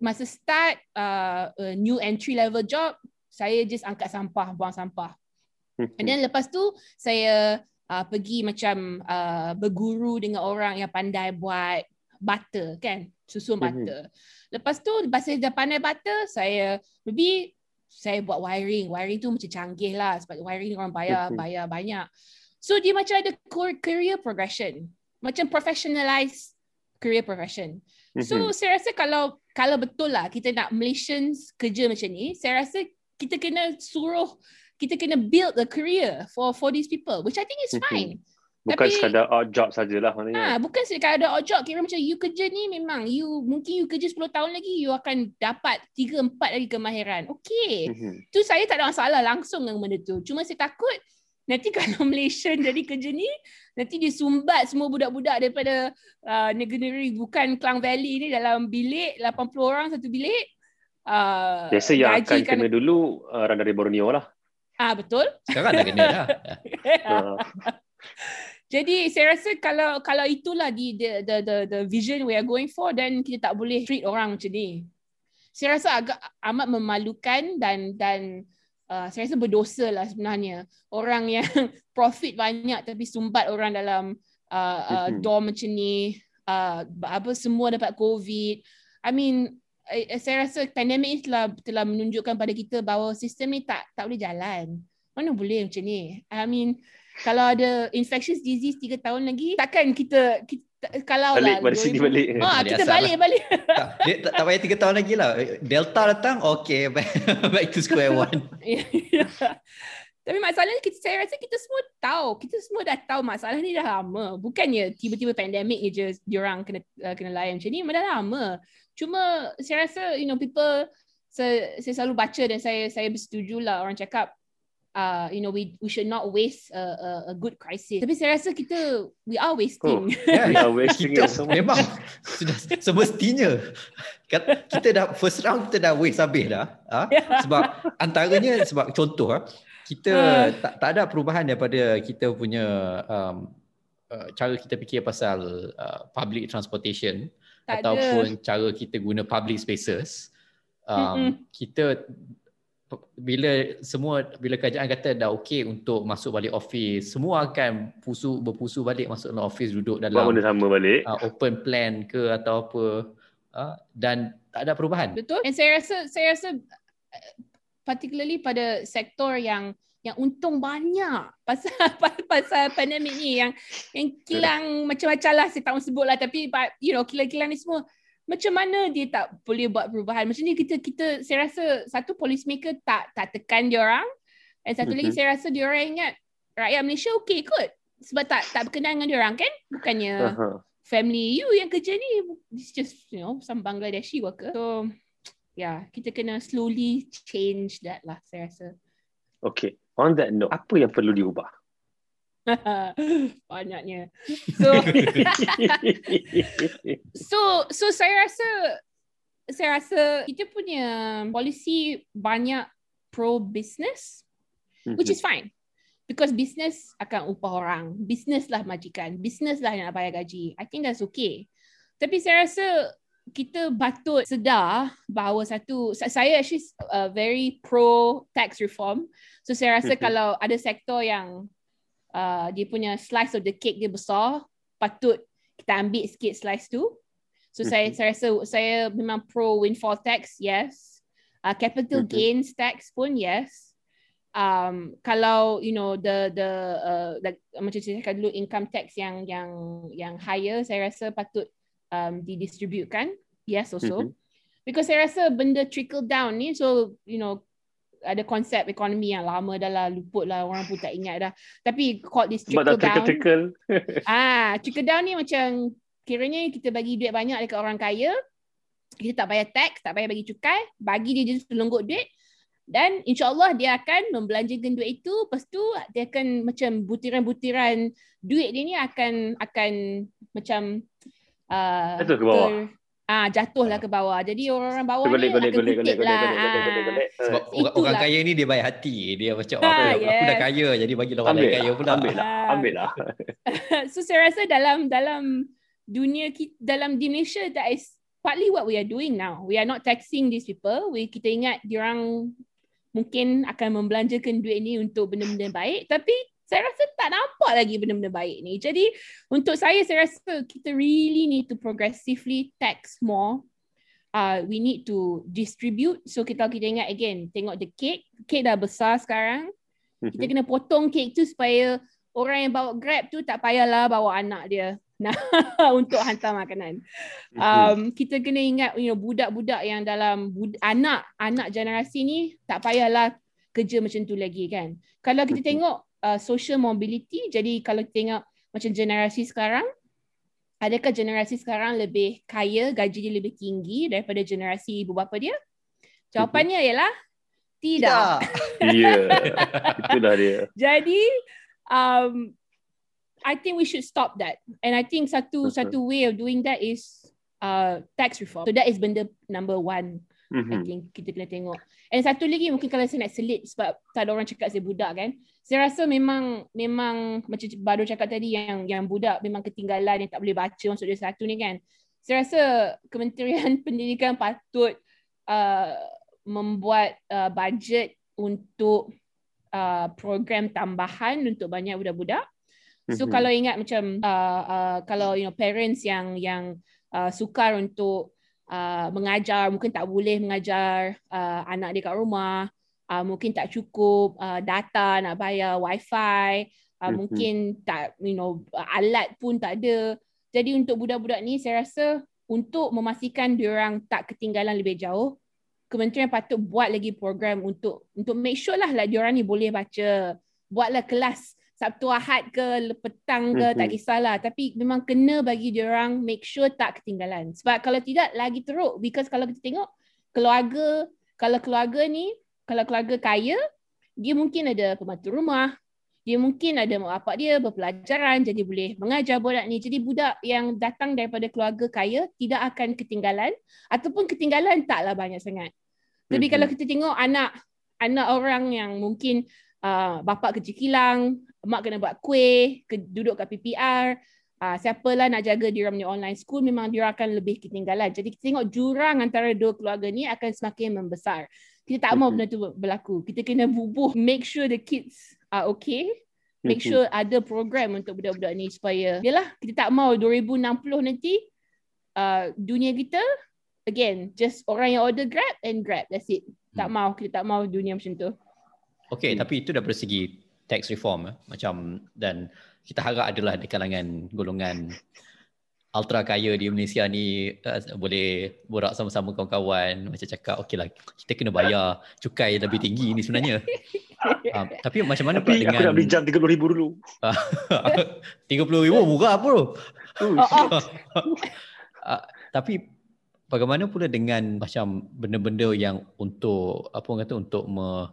masa start uh, a new entry level job saya just angkat sampah buang sampah. Mm-hmm. And then lepas tu saya uh, pergi macam uh, berguru dengan orang yang pandai buat butter kan susun mhm. butter. Mm-hmm. Lepas tu lepas saya dah pandai butter saya lebih saya buat wiring. Wiring tu macam canggih lah sebab wiring orang bayar mm-hmm. bayar banyak. So dia macam ada career progression. Macam professionalize career progression. Mm-hmm. So saya rasa kalau kalau betul lah kita nak Malaysians kerja macam ni, saya rasa kita kena suruh kita kena build a career for for these people which I think is fine. Bukan Tapi, sekadar odd job sajalah maknanya. Ha, bukan sekadar odd job. Kira macam you kerja ni memang you mungkin you kerja 10 tahun lagi you akan dapat 3 4 lagi kemahiran. Okay. Mm-hmm. Tu saya tak ada masalah langsung dengan benda tu. Cuma saya takut nanti (laughs) kalau Malaysia jadi kerja ni nanti disumbat semua budak-budak daripada uh, negeri bukan Klang Valley ni dalam bilik 80 orang satu bilik. Uh, Biasa yang akan kena dulu uh, orang dari Borneo lah. Ah betul. Sekarang dah kena dah. (laughs) (laughs) Jadi saya rasa kalau kalau itulah di the, the the the vision we are going for then kita tak boleh treat orang macam ni. Saya rasa agak amat memalukan dan dan uh, saya rasa berdosa lah sebenarnya orang yang (laughs) profit banyak tapi sumbat orang dalam uh, uh, dorm macam ni uh, apa semua dapat covid. I mean saya rasa pandemik ini telah telah menunjukkan pada kita bahawa sistem ni tak tak boleh jalan. Mana boleh macam ni? I mean, kalau ada infectious disease tiga tahun lagi, takkan kita, kita kalau balik, lah. Balik sini balik. Ah, kita balik, lah. balik. (laughs) tak, dia, tak, tak payah tiga tahun lagi lah. Delta datang, okay. (laughs) Back to square one. (laughs) Tapi masalahnya kita saya rasa kita semua tahu. Kita semua dah tahu masalah ni dah lama. Bukannya tiba-tiba pandemik je diorang kena uh, kena layan macam ni. Dah lama. Cuma saya rasa you know people saya, saya selalu baca dan saya saya bersetuju lah orang cakap uh, you know we we should not waste a, a, a good crisis. Tapi saya rasa kita we are wasting. Oh, yeah, we are wasting kita, memang sudah semestinya kita dah first round kita dah waste habis dah. Ha? Yeah. Sebab antaranya sebab contoh ha, kita uh. tak, tak ada perubahan daripada kita punya um, uh, cara kita fikir pasal uh, public transportation tak ataupun ada. cara kita guna public spaces um, kita bila semua bila kerajaan kata dah okey untuk masuk balik office semua akan pusu berpusu balik masuk dalam office duduk dalam Buat benda sama balik. uh, open plan ke atau apa uh, dan tak ada perubahan Betul. And saya rasa saya rasa uh, particularly pada sektor yang yang untung banyak. (laughs) Pasal pasal pandemik ni yang yang kilang macam-macam lah saya tak mahu sebut lah. Tapi but, you know kilang-kilang ni semua macam mana dia tak boleh buat perubahan? Macam ni kita kita saya rasa satu police maker tak tak tekan dia orang. Dan satu lagi Mhm. saya rasa dia orang ingat rakyat Malaysia okey kot. Sebab tak tak berkenan dengan dia orang kan? Bukannya Aha. family you yang kerja ni. It's just you know some Bangladeshi worker. So yeah kita kena slowly change that lah saya rasa Okay. On that note, apa yang perlu diubah? (laughs) banyaknya. So (laughs) so so saya rasa saya rasa kita punya polisi banyak pro business which is fine. Because business akan upah orang. Business lah majikan. Business lah yang nak bayar gaji. I think that's okay. Tapi saya rasa kita patut sedar bahawa satu sa- saya actually uh, very pro tax reform so saya rasa Mhm. kalau ada sektor yang uh, dia punya slice of the cake dia besar patut kita ambil sikit slice tu so saya Mhm. saya rasa saya memang pro windfall tax yes uh, capital Mhm. gains tax pun yes um kalau you know the the uh, like, macam saya cakap dulu income tax yang yang yang higher saya rasa patut um didistributekan yes also Mhm. because saya rasa benda trickle down ni so you know ada konsep ekonomi yang lama dah lah luput lah orang pun tak ingat dah tapi called this trickle tak down trickle-trickle. (laughs) Ah, trickle down ni macam kiranya kita bagi duit banyak dekat orang kaya, kita tak bayar tax, tak bayar bagi cukai, bagi dia je selonggok duit dan insyaAllah dia akan membelanjakan duit itu, lepas tu dia akan macam butiran-butiran duit dia ni akan akan macam uh, Jatuh ke bawah. ah jatuhlah ke bawah. Jadi orang-orang bawah Golek, ni golek, akan golek, golek, lah. golek, golek, golek, golek. sebab Ah, orang, orang itulah. kaya ni dia baik hati dia macam Ah, aku, aku dah yes. kaya jadi bagi orang lain kaya lah, pula ambil lah, Ah. ambil lah. (laughs) so saya rasa dalam dalam dunia kita dalam di Malaysia that is partly what we are doing now. We are not taxing these people. We kita ingat diorang mungkin akan membelanjakan duit ni untuk benda-benda baik tapi saya rasa tak nampak lagi benda-benda baik ni. Jadi untuk saya saya rasa kita really need to progressively tax more. Uh, we need to distribute. So kita kita ingat again, tengok the cake. Cake dah besar sekarang kita Mhm. kena potong kek tu supaya orang yang bawa Grab tu tak payahlah bawa anak dia (laughs) nah untuk hantar makanan. Mhm. Um kita kena ingat you know budak-budak yang dalam bud- anak anak generasi ni tak payahlah kerja macam tu lagi kan. Kalau kita Mhm. tengok uh, social mobility jadi kalau kita tengok macam generasi sekarang adakah generasi sekarang lebih kaya, gaji dia lebih tinggi daripada generasi ibu bapa dia? Jawapannya ialah tidak. (laughs) Ya, itulah dia. Jadi um I think we should stop that. And I think satu Betul. satu way of doing that is uh tax reform. So that is benda number one I Mhm. think kita kena tengok. And satu lagi mungkin kalau saya nak selit sebab tak ada orang cakap saya budak kan. Saya rasa memang memang macam baru cakap tadi yang yang budak memang ketinggalan yang tak boleh baca masuk dia satu ni kan. Saya rasa Kementerian (laughs) Pendidikan patut uh, membuat uh, bajet untuk uh, program tambahan untuk banyak budak-budak. So Mhm. kalau ingat macam uh, uh, kalau you know parents yang yang uh, sukar untuk uh, mengajar mungkin tak boleh mengajar uh, anak dia kat rumah uh, mungkin tak cukup uh, data nak bayar wifi uh, Mhm. mungkin tak you know alat pun tak ada. Jadi untuk budak-budak ni saya rasa untuk memastikan diorang tak ketinggalan lebih jauh kementerian patut buat lagi program untuk untuk make sure lah lah diorang ni boleh baca. Buatlah kelas Sabtu Ahad ke petang ke tak Mhm. kisahlah. Tapi memang kena bagi diorang make sure tak ketinggalan. Sebab kalau tidak lagi teruk. Because kalau kita tengok keluarga kalau keluarga ni kalau keluarga kaya dia mungkin ada pembantu rumah dia mungkin ada mak bapak dia berpelajaran jadi boleh mengajar budak ni jadi budak yang datang daripada keluarga kaya tidak akan ketinggalan ataupun ketinggalan taklah banyak sangat tapi Mhm. kalau kita tengok anak anak orang yang mungkin uh, bapak kerja kilang, mak kena buat kuih, ke, duduk kat PPR, uh, siapalah nak jaga dia punya online school memang dia akan lebih ketinggalan. Jadi kita tengok jurang antara dua keluarga ni akan semakin membesar. Kita tak mau benda tu berlaku. Kita kena bubuh make sure the kids are okay. Make sure ada program untuk budak-budak ni supaya yalah kita tak mau 2060 nanti uh, dunia kita again just orang yang order grab and grab that's it. Tak hmm. mau kita tak mau dunia macam tu. Okay, hmm. tapi itu dah bersegi tax reform eh? macam dan kita harap adalah di kalangan golongan ultra kaya di Malaysia ni uh, boleh borak sama-sama kawan-kawan macam cakap okey lah kita kena bayar cukai lebih tinggi ni sebenarnya. Uh, (laughs) tapi macam mana tapi dengan aku nak beli jam RM30,000 dulu. (laughs) RM30,000 murah bro uh, (laughs) tapi bagaimana pula dengan macam benda-benda yang untuk apa orang kata untuk me,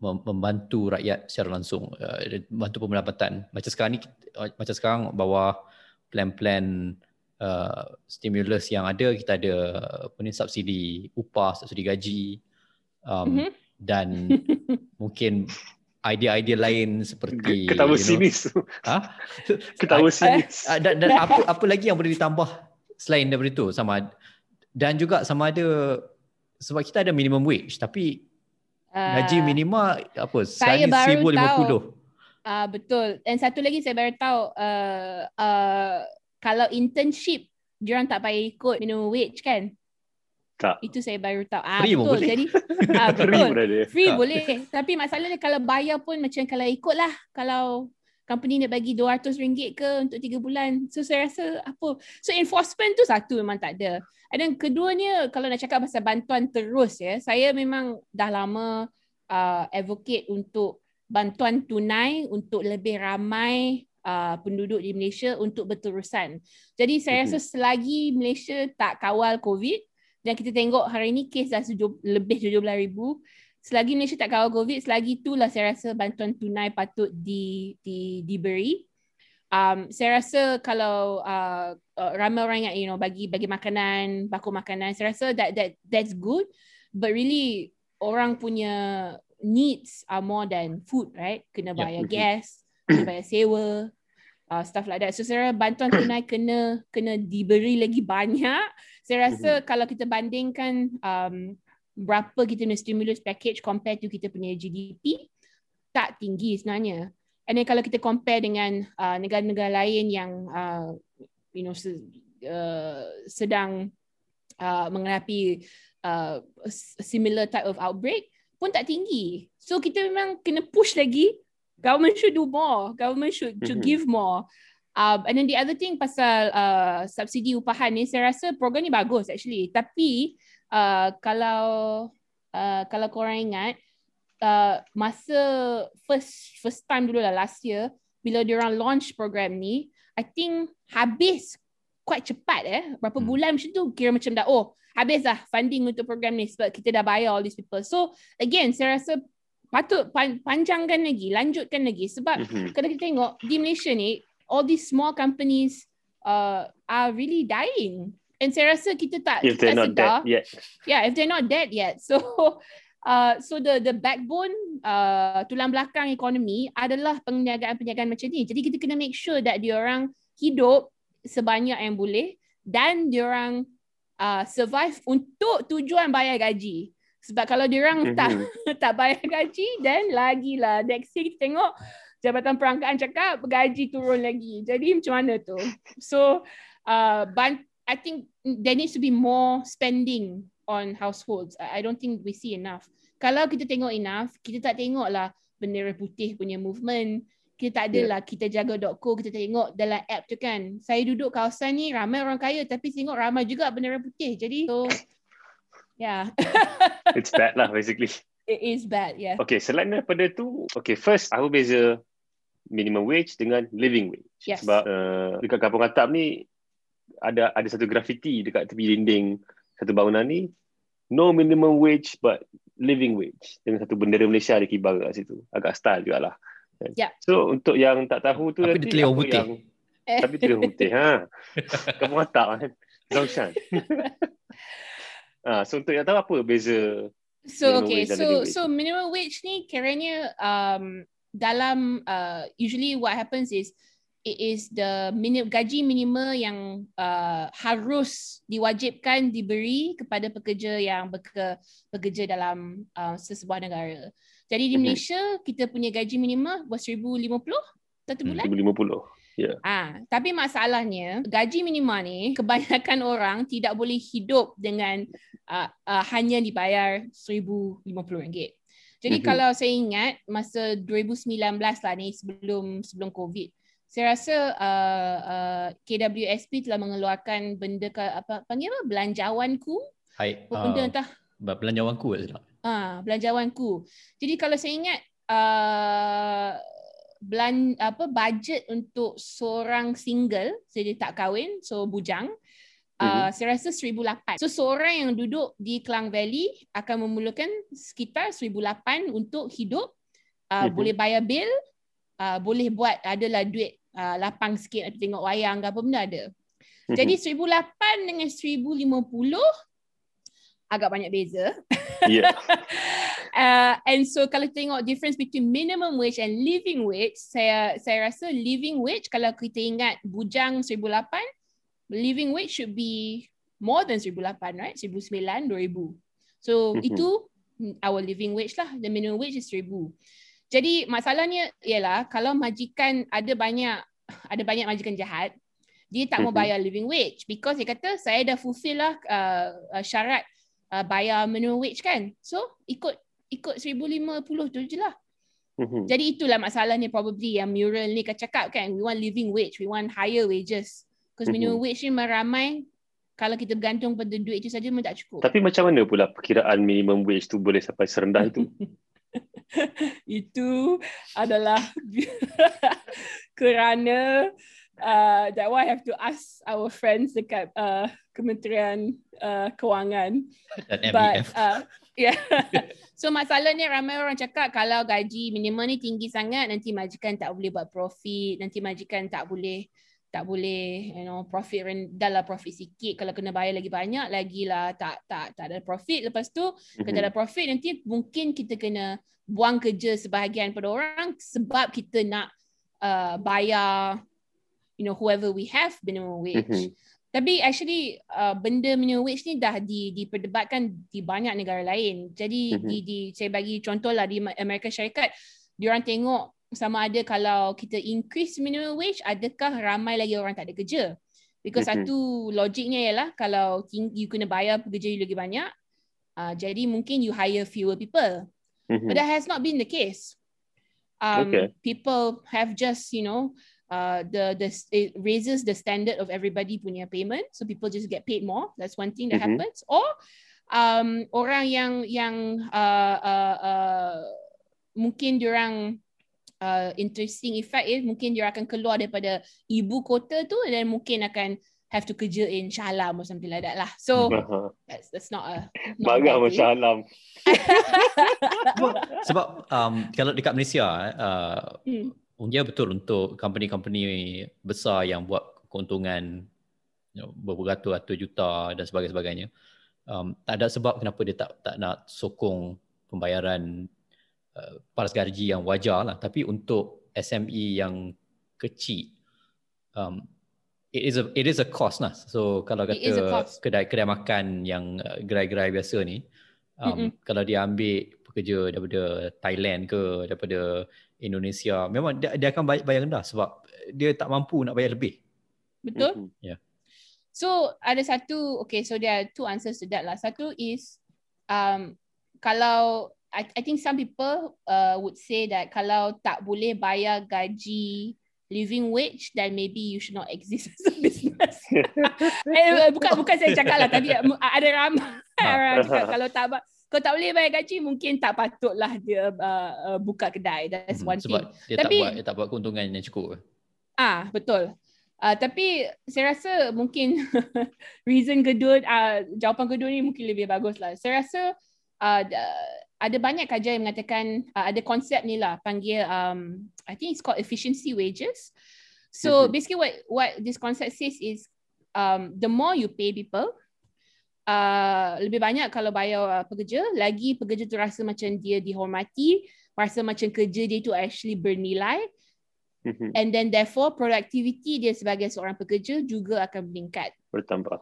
membantu rakyat secara langsung uh, membantu pendapatan macam sekarang ni uh, macam sekarang bawah plan-plan uh, stimulus yang ada kita ada apa ni subsidi upah subsidi gaji um, mm-hmm. dan (laughs) mungkin idea-idea lain seperti ketawa sinis. (laughs) Ha (laughs) ketawa sinis. dan, dan apa apa lagi yang boleh ditambah selain daripada itu? Sama dan juga sama ada sebab kita ada minimum wage tapi Gaji uh, minima apa? Saya baru 1050. tahu. Uh, betul. Dan satu lagi saya baru tahu uh, uh, kalau internship diorang tak payah ikut minimum wage kan? Tak. Itu saya baru tahu. Ah, Free betul. boleh. Jadi, (laughs) ah, betul. Free, Free boleh. Tapi masalahnya kalau bayar pun macam kalau ikut lah. Kalau company nak bagi RM200 ke untuk 3 bulan. So saya rasa apa. So enforcement tu satu memang tak ada. Dan keduanya kalau nak cakap pasal bantuan terus ya. Saya memang dah lama uh, advocate untuk bantuan tunai untuk lebih ramai uh, penduduk di Malaysia untuk berterusan. Jadi saya rasa selagi Malaysia tak kawal COVID dan kita tengok hari ini kes dah lebih 17,000 selagi Malaysia tak kawal COVID, selagi itulah saya rasa bantuan tunai patut di, di, diberi. Um, saya rasa kalau uh, uh, ramai orang yang you know bagi bagi makanan, baku makanan, saya rasa that that that's good. But really orang punya needs are more than food, right? Kena bayar yeah. gas, kena bayar sewa, uh, stuff like that. So saya rasa bantuan (coughs) tunai kena kena diberi lagi banyak. Saya rasa mm-hmm. kalau kita bandingkan um, berapa kita punya stimulus package compare to kita punya GDP tak tinggi sebenarnya. And then kalau kita compare dengan uh, negara-negara lain yang uh, you know uh, sedang uh, menghadapi uh, similar type of outbreak pun tak tinggi. So kita memang kena push lagi. Government should do more. Government should mm-hmm. should give more. Um, and then the other thing pasal uh, subsidi upahan ni, saya rasa program ni bagus actually. Tapi uh, kalau uh, kalau korang ingat uh, masa first first time dulu lah last year bila dia orang launch program ni I think habis quite cepat eh berapa hmm. bulan macam tu kira macam dah oh habis dah funding untuk program ni sebab kita dah bayar all these people so again saya rasa patut panjangkan lagi lanjutkan lagi sebab mm-hmm. kalau kita tengok di Malaysia ni all these small companies uh, are really dying And saya rasa kita tak if they're not sedar. dead yet. Yeah, if they're not dead yet. So (laughs) uh, so the the backbone uh, tulang belakang ekonomi adalah penjagaan-penjagaan macam ni. Jadi kita kena make sure that diorang hidup sebanyak yang boleh dan diorang uh, survive untuk tujuan bayar gaji. Sebab kalau diorang mm-hmm. tak (laughs) tak bayar gaji then lagilah next year kita tengok Jabatan Perangkaan cakap gaji turun lagi. Jadi macam mana tu? So uh, bant- I think there needs to be more spending on households. I don't think we see enough. Kalau kita tengok enough, kita tak tengok lah bendera putih punya movement. Kita tak adalah yeah. kita jaga.co, kita tengok dalam app tu kan. Saya duduk kawasan ni, ramai orang kaya tapi tengok ramai juga bendera putih. Jadi, so, yeah. (laughs) It's bad lah basically. It is bad, yeah. Okay, selain daripada tu, okay, first, aku beza minimum wage dengan living wage. Yes. Sebab uh, dekat kampung atap ni, ada ada satu graffiti dekat tepi dinding satu bangunan ni no minimum wage but living wage. Dengan satu bendera Malaysia ada kibar kat situ. Agak style jugalah. Yeah. so untuk yang tak tahu tu tapi dia apa putih. yang tapi dia putih ha. (laughs) Kamu tak kan? Zongshan (laughs) ah so untuk yang tahu apa beza so okay. so so minimum wage ni kiranya um dalam uh, usually what happens is it is the minim, gaji minima yang uh, harus diwajibkan diberi kepada pekerja yang beker, bekerja dalam uh, sesebuah negara. Jadi di. Malaysia kita punya gaji minima was 1050 satu bulan. 1050. Yeah. Ah, tapi masalahnya gaji minima ni kebanyakan (laughs) orang tidak boleh hidup dengan uh, uh, hanya dibayar RM1050. Jadi mm-hmm. kalau saya ingat masa 2019 lah ni sebelum sebelum COVID, saya rasa uh, uh, KWSP telah mengeluarkan benda ke, apa panggil apa belanjawanku. Hai. Benda uh, entah belanjawanku tak? Ah, belanjawanku. Jadi kalau saya ingat uh, belan apa budget untuk seorang single jadi tak kahwin so bujang uh, saya rasa 1008 so seorang yang duduk di Klang Valley akan memerlukan sekitar 1008 untuk hidup uh, mm-hmm. boleh bayar bil uh, boleh buat adalah duit uh, lapang sikit atau tengok wayang ke apa benda ada mm-hmm. jadi 1008 dengan 1050 agak banyak beza. Yeah. (laughs) uh, and so kalau tengok difference between minimum wage and living wage, saya saya rasa living wage kalau kita ingat bujang 1008, living wage should be more than 1008, right? 1009, 2000. So mm-hmm. itu our living wage lah. The minimum wage is 1000. Jadi masalahnya ialah kalau majikan ada banyak ada banyak majikan jahat, dia tak mm-hmm. mau bayar living wage because dia kata saya dah fulfill lah uh, uh, syarat uh, bayar minimum wage kan. So ikut ikut 1050 tu je lah. Mm-hmm. Jadi itulah masalah ni probably yang mural ni kan cakap kan. We want living wage. We want higher wages. Because mm-hmm. minimum wage ni meramai kalau kita bergantung pada duit itu saja memang tak cukup. Tapi macam mana pula perkiraan minimum wage tu boleh sampai serendah itu? (laughs) (laughs) itu adalah (laughs) kerana uh, that why I have to ask our friends dekat uh, Kementerian uh, Kewangan. Dan But, uh, yeah. (laughs) so masalahnya ramai orang cakap kalau gaji minimum ni tinggi sangat nanti majikan tak boleh buat profit, nanti majikan tak boleh tak boleh you know profit rendah lah profit sikit kalau kena bayar lagi banyak lagi lah tak tak tak ada profit lepas tu mm-hmm. kalau ada profit nanti mungkin kita kena buang kerja sebahagian pada orang sebab kita nak uh, bayar you know whoever we have minimum wage mm-hmm. Tapi actually uh, benda minimum wage ni dah di diperdebatkan di banyak negara lain. Jadi mm-hmm. di di saya bagi contoh lah di Amerika Syarikat, diorang tengok sama ada kalau kita increase minimum wage, adakah ramai lagi orang tak ada kerja? Because mm-hmm. satu logiknya ialah kalau you kena bayar pekerja you lagi banyak, uh, jadi mungkin you hire fewer people. Mm-hmm. But that has not been the case. Um, okay. People have just, you know, uh, the the it raises the standard of everybody punya payment, so people just get paid more. That's one thing that mm-hmm. happens. Or um, orang yang yang uh, uh, uh, mungkin diorang uh, interesting effect is mungkin dia akan keluar daripada ibu kota tu dan mungkin akan have to kerja in Shalam or something like that lah. So (laughs) that's, that's not a Bagai macam Shalam. Sebab um, kalau dekat Malaysia uh, hmm dia betul untuk company-company besar yang buat keuntungan you know, beratus-ratus juta dan sebagainya. Um, tak ada sebab kenapa dia tak tak nak sokong pembayaran paras gaji yang wajar lah. Tapi untuk SME yang kecil, um, it is a it is a cost lah. So kalau kata kedai kedai makan yang uh, gerai-gerai biasa ni, um, mm-hmm. kalau dia ambil pekerja daripada Thailand ke daripada Indonesia memang dia, dia akan bayar, bayar rendah sebab dia tak mampu nak bayar lebih. Betul? Mm-hmm. Yeah. So ada satu okay so there are two answers to that lah. Satu is um kalau I, I think some people uh, would say that kalau tak boleh bayar gaji living wage then maybe you should not exist as a (laughs) business. (laughs) eh, bukan bukan saya cakap lah tadi ada ramai orang cakap (laughs) kalau tak kalau tak boleh bayar gaji mungkin tak patutlah dia uh, uh, buka kedai. That's hmm, one sebab thing. dia tapi, tak buat dia tak buat keuntungan yang cukup ah betul. Uh, tapi saya rasa mungkin reason kedua uh, jawapan kedua ni mungkin lebih bagus lah saya rasa uh, ada banyak kajian yang mengatakan uh, ada konsep ni lah panggil um, I think it's called efficiency wages so mm-hmm. basically what what this concept says is um, the more you pay people uh, lebih banyak kalau bayar uh, pekerja lagi pekerja tu rasa macam dia dihormati rasa macam kerja dia tu actually bernilai Mm-hmm. And then therefore productivity dia sebagai seorang pekerja juga akan meningkat. Bertambah.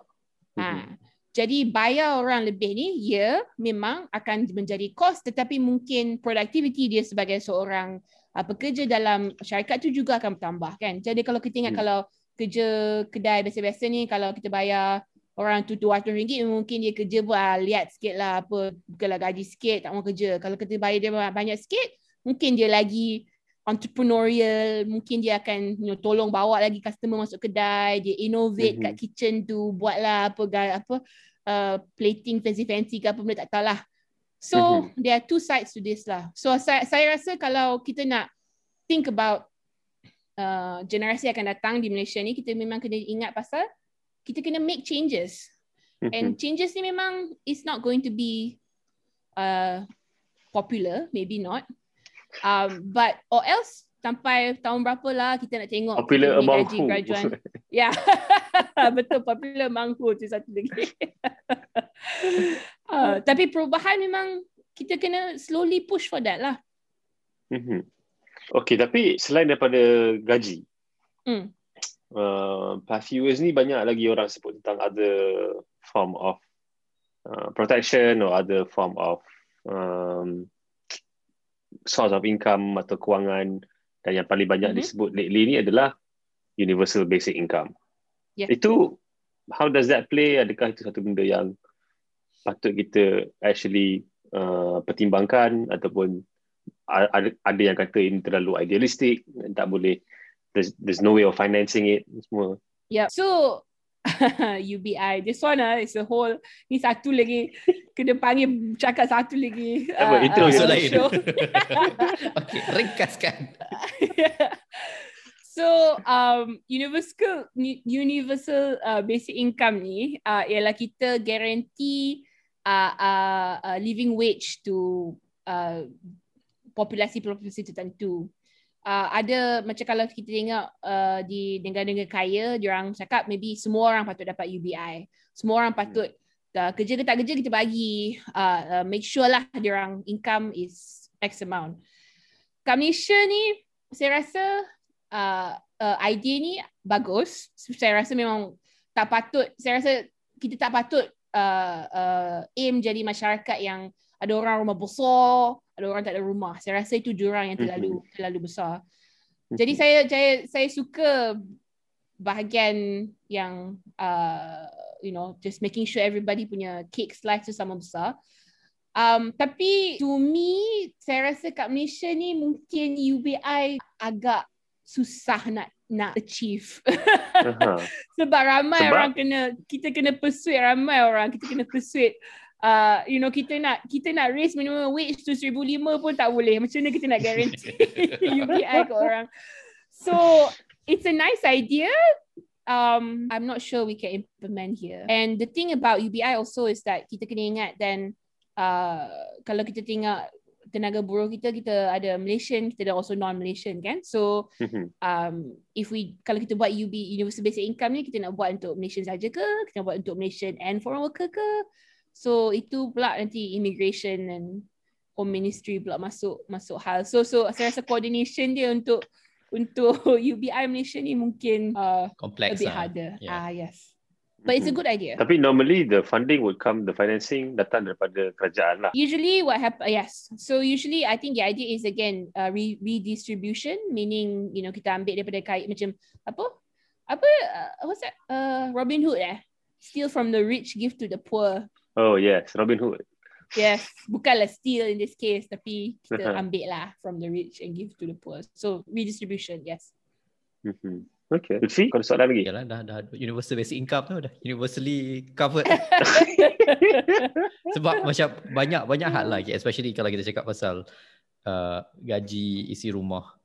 Ha. Mm-hmm. Jadi bayar orang lebih ni ya memang akan menjadi kos tetapi mungkin productivity dia sebagai seorang uh, pekerja dalam syarikat tu juga akan bertambah kan. Jadi kalau kita ingat mm. kalau kerja kedai biasa-biasa ni kalau kita bayar orang tu RM200 mungkin dia kerja buat ah, lihat sikit lah apa bukanlah gaji sikit tak mau kerja. Kalau kita bayar dia banyak sikit mungkin dia lagi entrepreneurial mungkin dia akan you know, tolong bawa lagi customer masuk kedai dia innovate mm-hmm. kat kitchen tu buatlah apa apa uh, plating fancy fancy ke apa benda tak tahu lah so mm-hmm. there are two sides to this lah so saya saya rasa kalau kita nak think about uh, generasi akan datang di Malaysia ni kita memang kena ingat pasal kita kena make changes mm-hmm. and changes ni memang is not going to be uh, popular maybe not Um, but or else sampai tahun berapa lah kita nak tengok popular among who (laughs) ya yeah. (laughs) betul popular among who tu satu lagi (laughs) uh, tapi perubahan memang kita kena slowly push for that lah mm-hmm. Okay, tapi selain daripada gaji mm. uh, past few years ni banyak lagi orang sebut tentang other form of uh, protection or other form of um, source of income atau kewangan dan yang paling banyak mm-hmm. disebut lately ni adalah universal basic income. Yeah. Itu how does that play? Adakah itu satu benda yang patut kita actually uh, pertimbangkan ataupun ada, ada yang kata ini terlalu idealistik tak boleh there's, there's no way of financing it semua. Yeah. So (laughs) UBI. This one ah, is a whole, ni satu lagi, kena panggil cakap satu lagi. Apa, uh, itu uh, lain. (laughs) okay, ringkaskan. (laughs) So, um, universal universal uh, basic income ni uh, ialah kita guarantee uh, uh, uh, living wage to uh, populasi-populasi tertentu uh, ada macam kalau kita tengok uh, di negara-negara kaya orang cakap maybe semua orang patut dapat UBI semua orang patut uh, kerja ke tak kerja kita bagi. Uh, uh, make sure lah orang income is x amount. Kat Malaysia ni saya rasa uh, uh, idea ni bagus. Saya rasa memang tak patut saya rasa kita tak patut uh, uh, aim jadi masyarakat yang ada orang rumah besar, orang tak ada rumah. Saya rasa itu jurang yang terlalu mm-hmm. terlalu besar. Mm-hmm. Jadi saya saya saya suka bahagian yang uh, you know just making sure everybody punya cake slice tu sama besar. Um, tapi to me saya rasa kat Malaysia ni mungkin UBI agak susah nak nak achieve. Uh-huh. (laughs) Sebab ramai Sebab? orang kena kita kena persuade ramai orang kita kena persuade uh, you know kita nak kita nak raise minimum wage tu 1005 pun tak boleh. Macam mana kita nak guarantee (laughs) UBI ke orang? So it's a nice idea. Um i'm not sure we can implement here. And the thing about UBI also is that kita kena ingat then uh, kalau kita tengok tenaga buruh kita kita ada Malaysian kita ada also non Malaysian kan? So mm-hmm. um if we kalau kita buat UB universal basic income ni kita nak buat untuk Malaysian saja ke? Kita nak buat untuk Malaysian and foreign worker ke So itu pula nanti immigration and home ministry pula masuk masuk hal. So so saya rasa coordination dia untuk untuk (laughs) UBI Malaysia ni mungkin uh, complex a bit lah. harder. Yeah. Ah yes. But it's a good idea. Tapi normally the funding would come, the financing datang daripada kerajaan lah. Usually what happen, yes. So usually I think the idea is again uh, re- redistribution, meaning you know kita ambil daripada kait macam apa? Apa? Uh, what's that? Uh, Robin Hood eh? Steal from the rich, give to the poor. Oh yes, Robin Hood. Yes, bukanlah steal in this case, tapi kita ambil lah from the rich and give to the poor. So redistribution, yes. Mm-hmm. Okay. Lutfi, kau ada soalan lagi? Yalah, dah, dah universal basic income tu dah universally covered. (laughs) Sebab macam banyak banyak hal lagi, especially kalau kita cakap pasal uh, gaji isi rumah,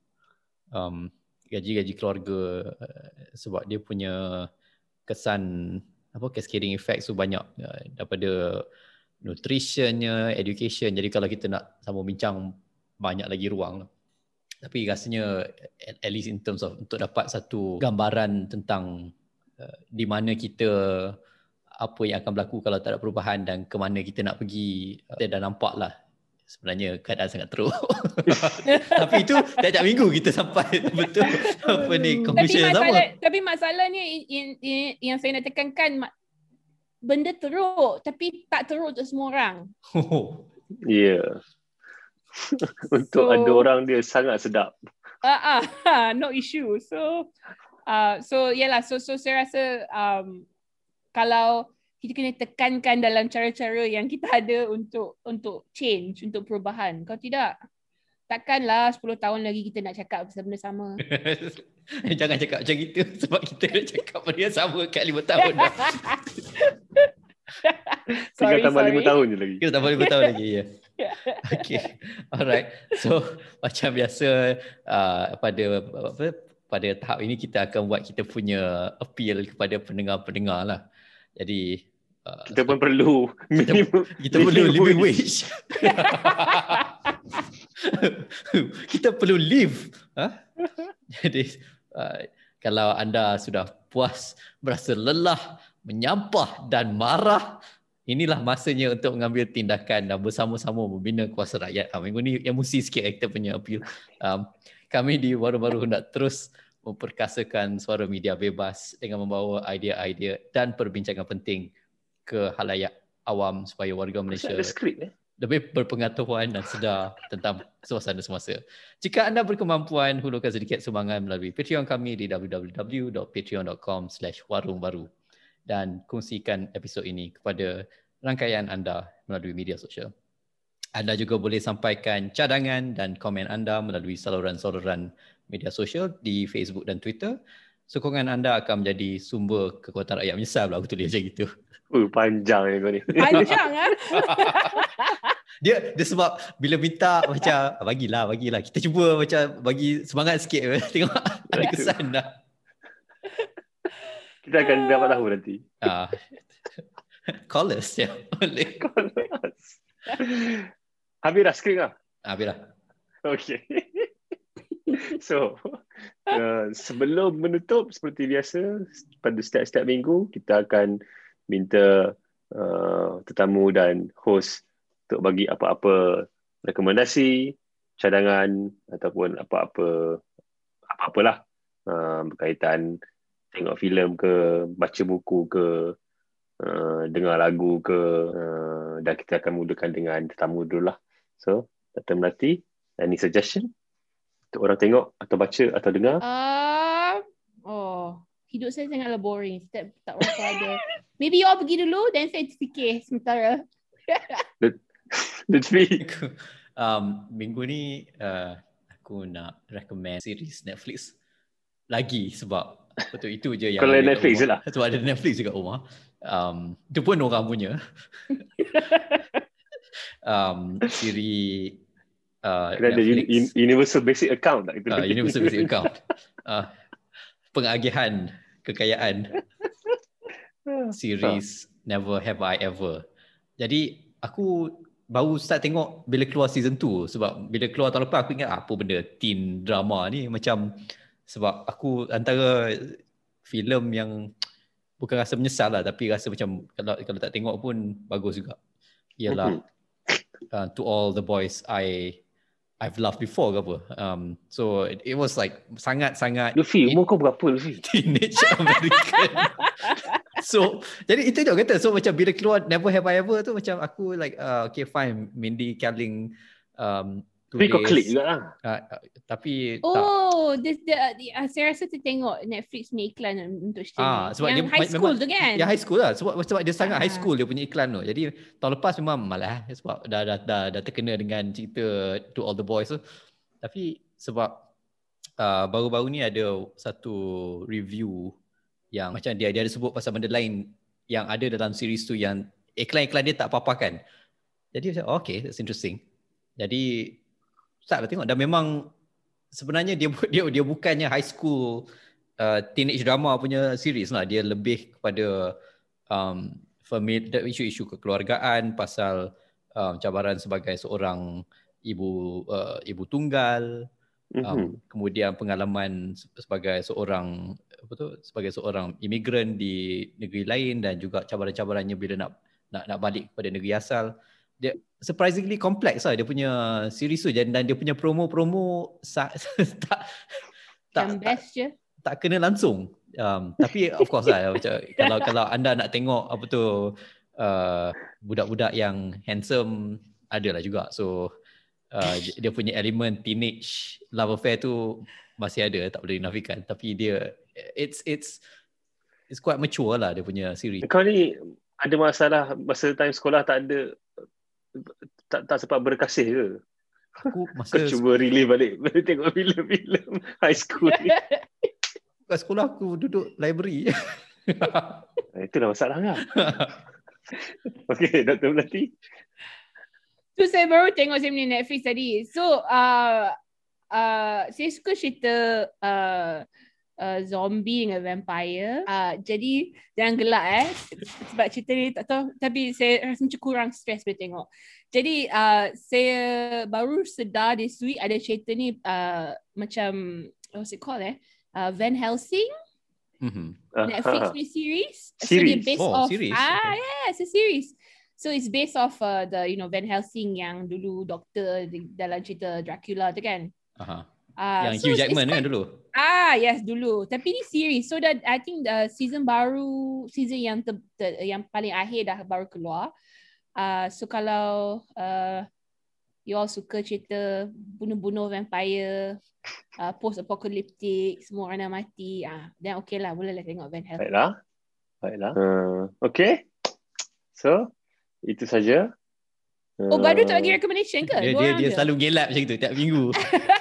um, gaji-gaji keluarga, uh, sebab dia punya kesan apa cascading effect so banyak uh, daripada nutritionnya, education. Jadi kalau kita nak sama bincang banyak lagi ruang. Tapi rasanya at, at least in terms of untuk dapat satu gambaran tentang uh, di mana kita apa yang akan berlaku kalau tak ada perubahan dan ke mana kita nak pergi uh, kita dah nampak lah sebenarnya keadaan sangat teruk. (laughs) tapi itu tiap-tiap minggu kita sampai (laughs) betul apa ni conclusion tapi masalah, sama. Tapi masalahnya in, in, yang saya nak tekankan benda teruk tapi tak teruk untuk semua orang. Oh. (laughs) Ya. Yeah. untuk so, ada orang dia sangat sedap. Ah uh, uh, no issue. So uh, so yalah so so saya rasa um, kalau kita kena tekankan dalam cara-cara yang kita ada untuk untuk change, untuk perubahan. Kalau tidak, takkanlah 10 tahun lagi kita nak cakap benda sama. (laughs) Jangan cakap macam itu sebab kita nak cakap benda sama kat 5 tahun (laughs) dah. Tinggal tambah lima tahun je lagi. Kita tambah lima tahun lagi, ya. (laughs) Okay, alright. So, macam biasa uh, pada apa, pada tahap ini kita akan buat kita punya appeal kepada pendengar-pendengar lah. Jadi uh, kita pun perlu minimum (laughs) kita, kita perlu living wage. (laughs) kita perlu live. Ha? Jadi uh, kalau anda sudah puas, berasa lelah, menyampah dan marah, inilah masanya untuk mengambil tindakan dan bersama-sama membina kuasa rakyat. Ha, minggu ni emosi sikit kita punya appeal. Um, kami di baru-baru nak terus memperkasakan suara media bebas dengan membawa idea-idea dan perbincangan penting ke halayak awam supaya warga Malaysia skrip, eh? lebih berpengetahuan dan sedar tentang suasana semasa. Jika anda berkemampuan, hulurkan sedikit sumbangan melalui Patreon kami di www.patreon.com slash warungbaru dan kongsikan episod ini kepada rangkaian anda melalui media sosial. Anda juga boleh sampaikan cadangan dan komen anda melalui saluran-saluran media sosial di Facebook dan Twitter. Sokongan anda akan menjadi sumber kekuatan rakyat menyesal aku tulis macam gitu. Uh, panjang ni kau ni. (laughs) Panjang ah. (laughs) dia dia sebab bila minta macam ah, bagilah bagilah kita cuba macam bagi semangat sikit (laughs) tengok ada kesan dah. Kita akan dapat tahu nanti. Ah. Call us ya. Boleh. Call us. Habis dah screen lah? Habis dah. Okay. (laughs) so, uh, sebelum menutup seperti biasa, pada setiap-setiap minggu, kita akan minta uh, tetamu dan host untuk bagi apa-apa rekomendasi, cadangan ataupun apa-apa apa-apalah uh, berkaitan tengok filem ke, baca buku ke, uh, dengar lagu ke uh, dan kita akan mulakan dengan tetamu dulu lah. So, Dr. Melati, any suggestion orang tengok atau baca atau dengar? Uh, oh, hidup saya sangatlah boring. Saya tak, tak rasa ada. Maybe you all pergi dulu dan saya fikir sementara. (laughs) Lutfi. (laughs) um, minggu ni uh, aku nak recommend series Netflix lagi sebab betul itu je yang kalau Netflix je lah sebab ada Netflix juga rumah um, itu pun orang punya (laughs) um, siri uh, ada un- universal basic account tak? Uh, universal basic account. Uh, (laughs) pengagihan kekayaan. Series Never Have I Ever. Jadi aku baru start tengok bila keluar season 2 sebab bila keluar tahun lepas aku ingat apa benda teen drama ni? Macam sebab aku antara filem yang bukan rasa menyesal lah tapi rasa macam kalau kalau tak tengok pun bagus juga. Ialah uh, to all the boys I I've loved before ke apa. Um, so it, it was like sangat-sangat Luffy umur kau berapa Luffy? (laughs) Teenage American. (laughs) So jadi itu dia kata. So macam bila keluar Never Have I Ever tu macam aku like uh, okay fine. Mindy Kaling um, tapi kau klik juga lah. Uh, tapi oh, tak. The, the, uh, saya rasa tu tengok Netflix ni iklan untuk streaming. Ah, sebab yang dia, high school memang, tu kan? Ya high school lah. Sebab, sebab dia sangat ah. high school dia punya iklan tu. Jadi tahun lepas memang malah eh, sebab dah, dah, dah, dah terkena dengan cerita To All The Boys tu. Tapi sebab uh, baru-baru ni ada satu review yang macam dia, dia ada sebut pasal benda lain yang ada dalam series tu yang iklan-iklan dia tak apa-apakan. Jadi macam, oh, okay, that's interesting. Jadi start lah tengok? Dan memang sebenarnya dia (laughs) dia dia bukannya high school uh, teenage drama punya series lah. Dia lebih kepada um, isu-isu kekeluargaan pasal um, cabaran sebagai seorang ibu uh, ibu tunggal. Um, mm-hmm. kemudian pengalaman sebagai seorang apa tu? Sebagai seorang imigran di negeri lain dan juga cabaran-cabarannya bila nak nak nak balik kepada negeri asal dia surprisingly complex lah dia punya series tu dan dia punya promo-promo (laughs) tak tak tak, best je. tak kena langsung. Um, tapi of course lah macam kalau kalau anda nak tengok apa tu uh, budak-budak yang handsome ada lah juga. So uh, dia punya elemen teenage love affair tu masih ada tak boleh dinafikan tapi dia it's it's it's quite mature lah dia punya series. Kau ni ada masalah masa time sekolah tak ada tak tak sempat berkasih ke? Aku masa Kau cuba relive balik (laughs) tengok filem-filem high school ni. (laughs) Kat sekolah aku duduk library. (laughs) Itulah masalah kan. okay, Dr. Melati. Tu saya baru tengok saya punya Netflix tadi. So, uh, uh, saya suka cerita uh, uh, zombie dengan vampire. Uh, jadi, jangan gelak eh. Sebab cerita ni tak tahu. Tapi saya rasa macam kurang stres bila tengok. Jadi, uh, saya baru sedar this week ada cerita ni uh, macam, what's it called eh? Uh, Van Helsing. Mm-hmm. Netflix uh, series. Series. So, based oh, off, series. Ah, okay. yeah, it's a series. So it's based off uh, the you know Van Helsing yang dulu doktor di, dalam cerita Dracula tu kan. Aha. Uh, yang so Hugh Jackman kan dulu. Ah yes dulu. Tapi ni series. So that I think the season baru season yang ter, ter, yang paling akhir dah baru keluar. Uh, so kalau uh, you all suka cerita bunuh-bunuh vampire, uh, post apocalyptic, semua orang dah mati, ah uh, then okay lah boleh lah tengok Van Helsing. Baiklah. Baiklah. Uh, okay. So itu saja. Oh, baru tak bagi recommendation ke? Dia, dia, dia selalu gelap macam tu tiap minggu. (laughs)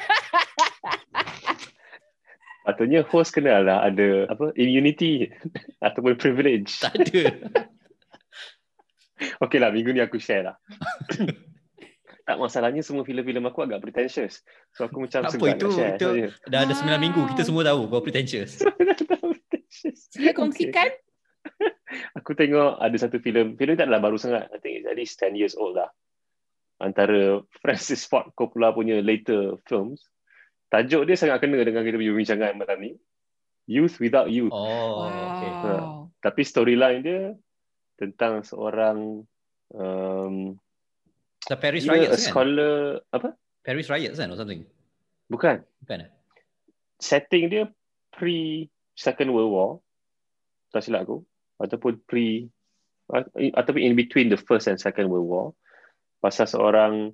Patutnya host kena lah ada apa immunity (laughs) ataupun privilege. Tak ada. (laughs) Okey lah, minggu ni aku share lah. (laughs) tak masalahnya semua filem-filem aku agak pretentious. So aku macam tak apa, itu, share. Itu, dah ada 9 minggu, kita semua tahu kau pretentious. Sila kongsikan. Okay aku tengok ada satu filem filem tak adalah baru sangat I think it's at least 10 years old lah antara Francis Ford Coppola punya later films tajuk dia sangat kena dengan kita punya perbincangan malam ni Youth Without Youth oh okay. ha. tapi storyline dia tentang seorang um, The Paris Riots kan? scholar apa? Paris Riots kan or something? Bukan. Bukan eh? Setting dia pre Second World War. Tak silap aku ataupun pre ataupun in between the first and second world war pasal seorang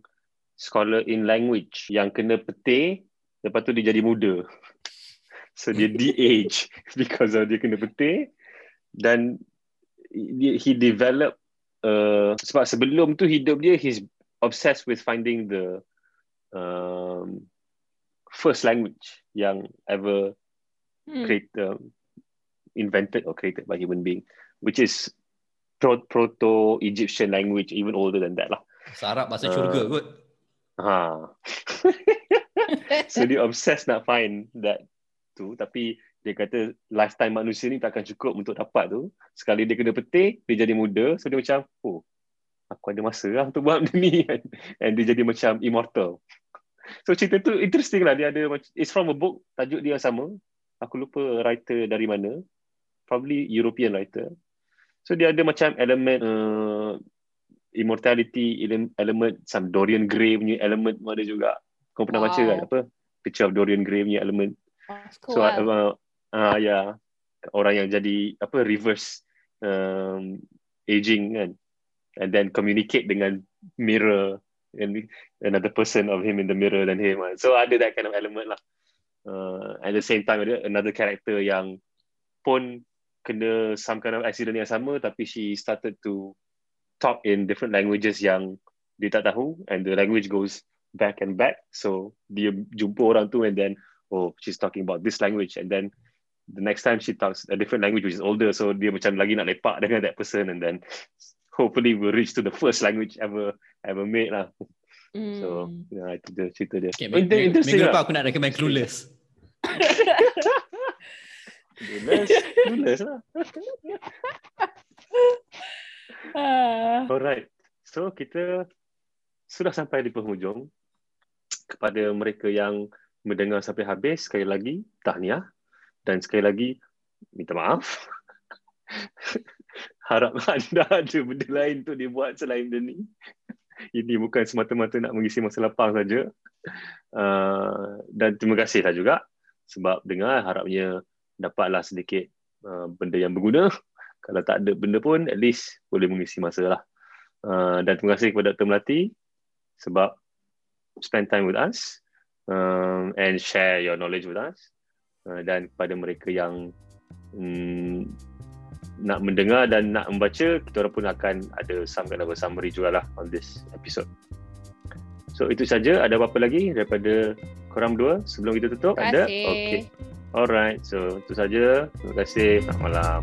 scholar in language yang kena peti lepas tu dia jadi muda so dia (laughs) de-age because of dia kena peti dan he develop uh, sebab sebelum tu hidup dia he's obsessed with finding the um, first language yang ever hmm. create um, invented or created by human being, which is pro- proto-Egyptian language, even older than that lah. Sarap bahasa uh, syurga kot. Ha. (laughs) (laughs) so dia obsessed nak find that tu, tapi dia kata lifetime manusia ni takkan cukup untuk dapat tu. Sekali dia kena petik, dia jadi muda, so dia macam, oh, aku ada masa lah untuk buat (laughs) benda ni. And dia jadi macam immortal. So cerita tu interesting lah. Dia ada, it's from a book, tajuk dia sama. Aku lupa writer dari mana probably European writer. So dia ada macam elemen uh, immortality, element some Dorian Gray punya element ada juga. Kau pernah wow. baca kan apa? Picture of Dorian Gray punya element. cool. So uh, uh, ya orang yang jadi apa reverse um, aging kan and then communicate dengan mirror and another person of him in the mirror than him. So ada that kind of element lah. Uh, at the same time ada another character yang pun kena some kind of accident yang sama tapi she started to talk in different languages yang dia tak tahu and the language goes back and back so dia jumpa orang tu and then oh she's talking about this language and then the next time she talks a different language which is older so dia macam lagi nak lepak dengan that person and then hopefully we'll reach to the first language ever ever made lah mm. so yeah itu dia cerita dia okay, minggu depan lah. aku nak recommend Clueless Lunas, lunas lah. (laughs) Alright. So kita sudah sampai di penghujung. Kepada mereka yang mendengar sampai habis, sekali lagi, tahniah. Dan sekali lagi, minta maaf. (laughs) Harap anda ada benda lain untuk dibuat selain benda ni. ini bukan semata-mata nak mengisi masa lapang saja. Uh, dan terima kasih lah juga sebab dengar harapnya dapatlah sedikit uh, benda yang berguna. Kalau tak ada benda pun, at least boleh mengisi masa lah. Uh, dan terima kasih kepada Dr. Melati sebab spend time with us um, and share your knowledge with us. Uh, dan kepada mereka yang um, nak mendengar dan nak membaca, kita orang pun akan ada some kind of a summary juga lah on this episode. So itu saja. Ada apa-apa lagi daripada korang dua sebelum kita tutup? Ada? Okay. Alright. So itu saja. Terima kasih. Selamat malam.